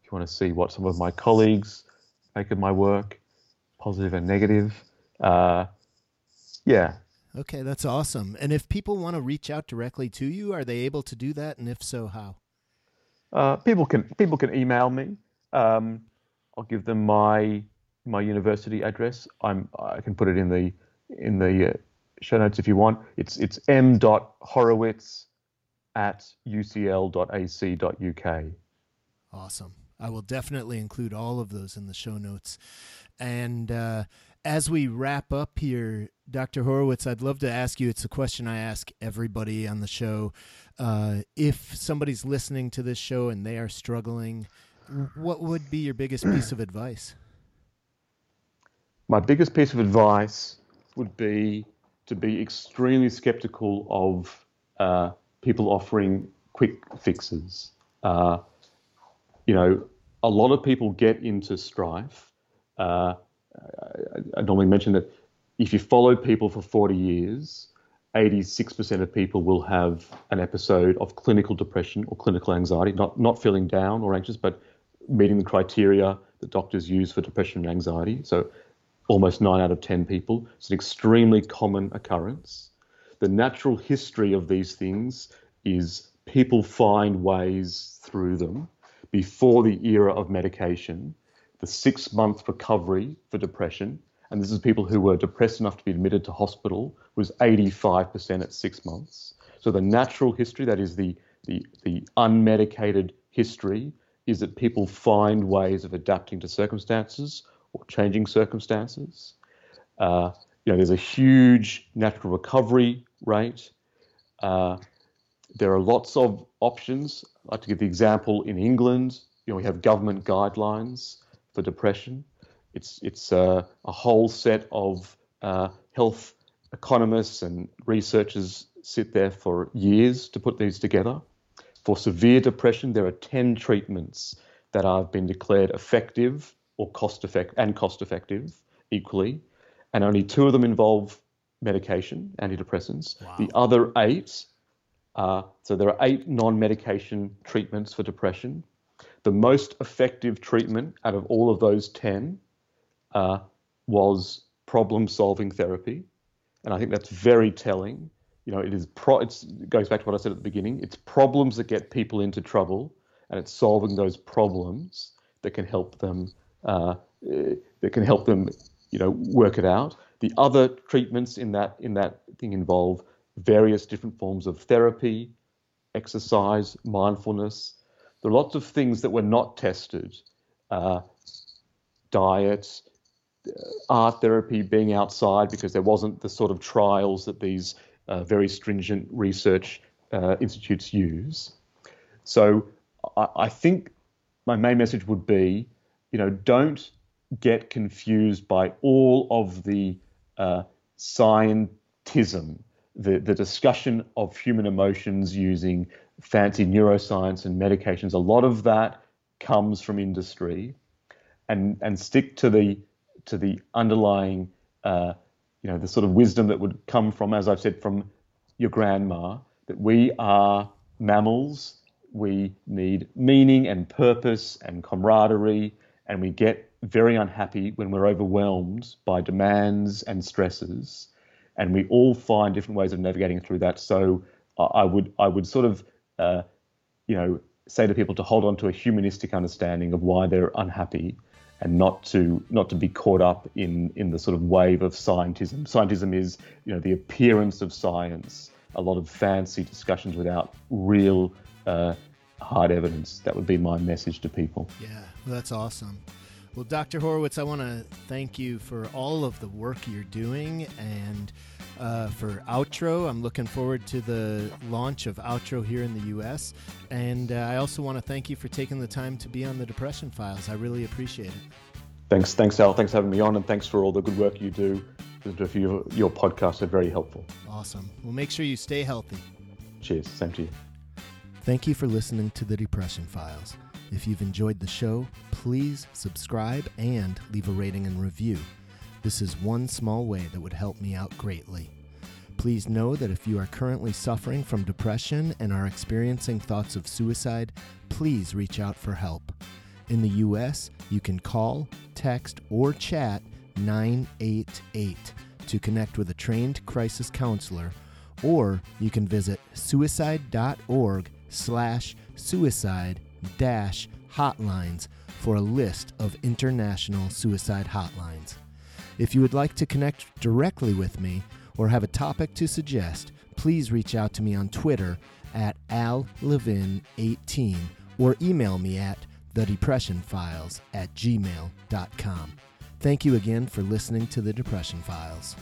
If you want to see what some of my colleagues make of my work, positive and negative. Uh, yeah, Okay, that's awesome. And if people want to reach out directly to you, are they able to do that? And if so, how? Uh, people can people can email me. Um, I'll give them my my university address. I'm I can put it in the in the uh, show notes if you want. It's it's m. dot Horowitz at ucl.ac.uk. Awesome. I will definitely include all of those in the show notes. And uh, as we wrap up here, Dr. Horowitz, I'd love to ask you it's a question I ask everybody on the show. Uh, if somebody's listening to this show and they are struggling, what would be your biggest piece of advice? My biggest piece of advice would be to be extremely skeptical of uh, people offering quick fixes. Uh, you know, a lot of people get into strife. Uh, I, I normally mention that if you follow people for 40 years, 86% of people will have an episode of clinical depression or clinical anxiety, not, not feeling down or anxious, but meeting the criteria that doctors use for depression and anxiety. So almost 9 out of 10 people. It's an extremely common occurrence. The natural history of these things is people find ways through them before the era of medication, the six month recovery for depression, and this is people who were depressed enough to be admitted to hospital, was 85% at six months. So the natural history, that is the, the, the unmedicated history, is that people find ways of adapting to circumstances or changing circumstances. Uh, you know, there's a huge natural recovery rate. Uh, there are lots of options. I'd like to give the example in England. You know, we have government guidelines for depression. It's it's uh, a whole set of uh, health economists and researchers sit there for years to put these together. For severe depression, there are 10 treatments that have been declared effective or cost effective and cost effective equally, and only two of them involve medication, antidepressants. Wow. The other eight uh, so there are eight non-medication treatments for depression. The most effective treatment out of all of those 10 uh, was problem-solving therapy. And I think that's very telling. You know, it is pro- it goes back to what I said at the beginning. It's problems that get people into trouble, and it's solving those problems that can help them uh, that can help them, you know, work it out. The other treatments in that in that thing involve various different forms of therapy, exercise, mindfulness. There are lots of things that were not tested uh, uh, art therapy, being outside, because there wasn't the sort of trials that these uh, very stringent research uh, institutes use. So I, I, think my main message would be, you know, don't get confused by all of the uh, scientism the, the discussion of human emotions using fancy neuroscience and medications, a lot of that comes from industry, and and stick to the to the underlying, uh, you know, the sort of wisdom that would come from, as I've said, from your grandma, that we are mammals. We need meaning and purpose and camaraderie, and we get very unhappy when we're overwhelmed by demands and stresses and we all find different ways of navigating through that. So I would I would sort of uh, you know say to people to hold on to a humanistic understanding of why they're unhappy and not to not to be caught up in in the sort of wave of scientism. Scientism is you know the appearance of science, a lot of fancy discussions without real uh, hard evidence. That would be my message to people. Yeah, that's awesome. Well, Dr. Horowitz, I want to thank you for all of the work you're doing and uh, for Outro. I'm looking forward to the launch of Outro here in the U.S. And uh, I also want to thank you for taking the time to be on the Depression Files. I really appreciate it. Thanks, thanks, Al. Thanks for having me on, and thanks for all the good work you do. Your, your podcasts are very helpful. Awesome. Well, make sure you stay healthy. Cheers. Same to you. Thank you for listening to the Depression Files. If you've enjoyed the show, please subscribe and leave a rating and review. This is one small way that would help me out greatly. Please know that if you are currently suffering from depression and are experiencing thoughts of suicide, please reach out for help. In the US, you can call, text, or chat 988 to connect with a trained crisis counselor, or you can visit suicide.org slash suicide dash hotlines for a list of international suicide hotlines. If you would like to connect directly with me or have a topic to suggest, please reach out to me on Twitter at allevin18 or email me at thedepressionfiles at gmail.com. Thank you again for listening to The Depression Files.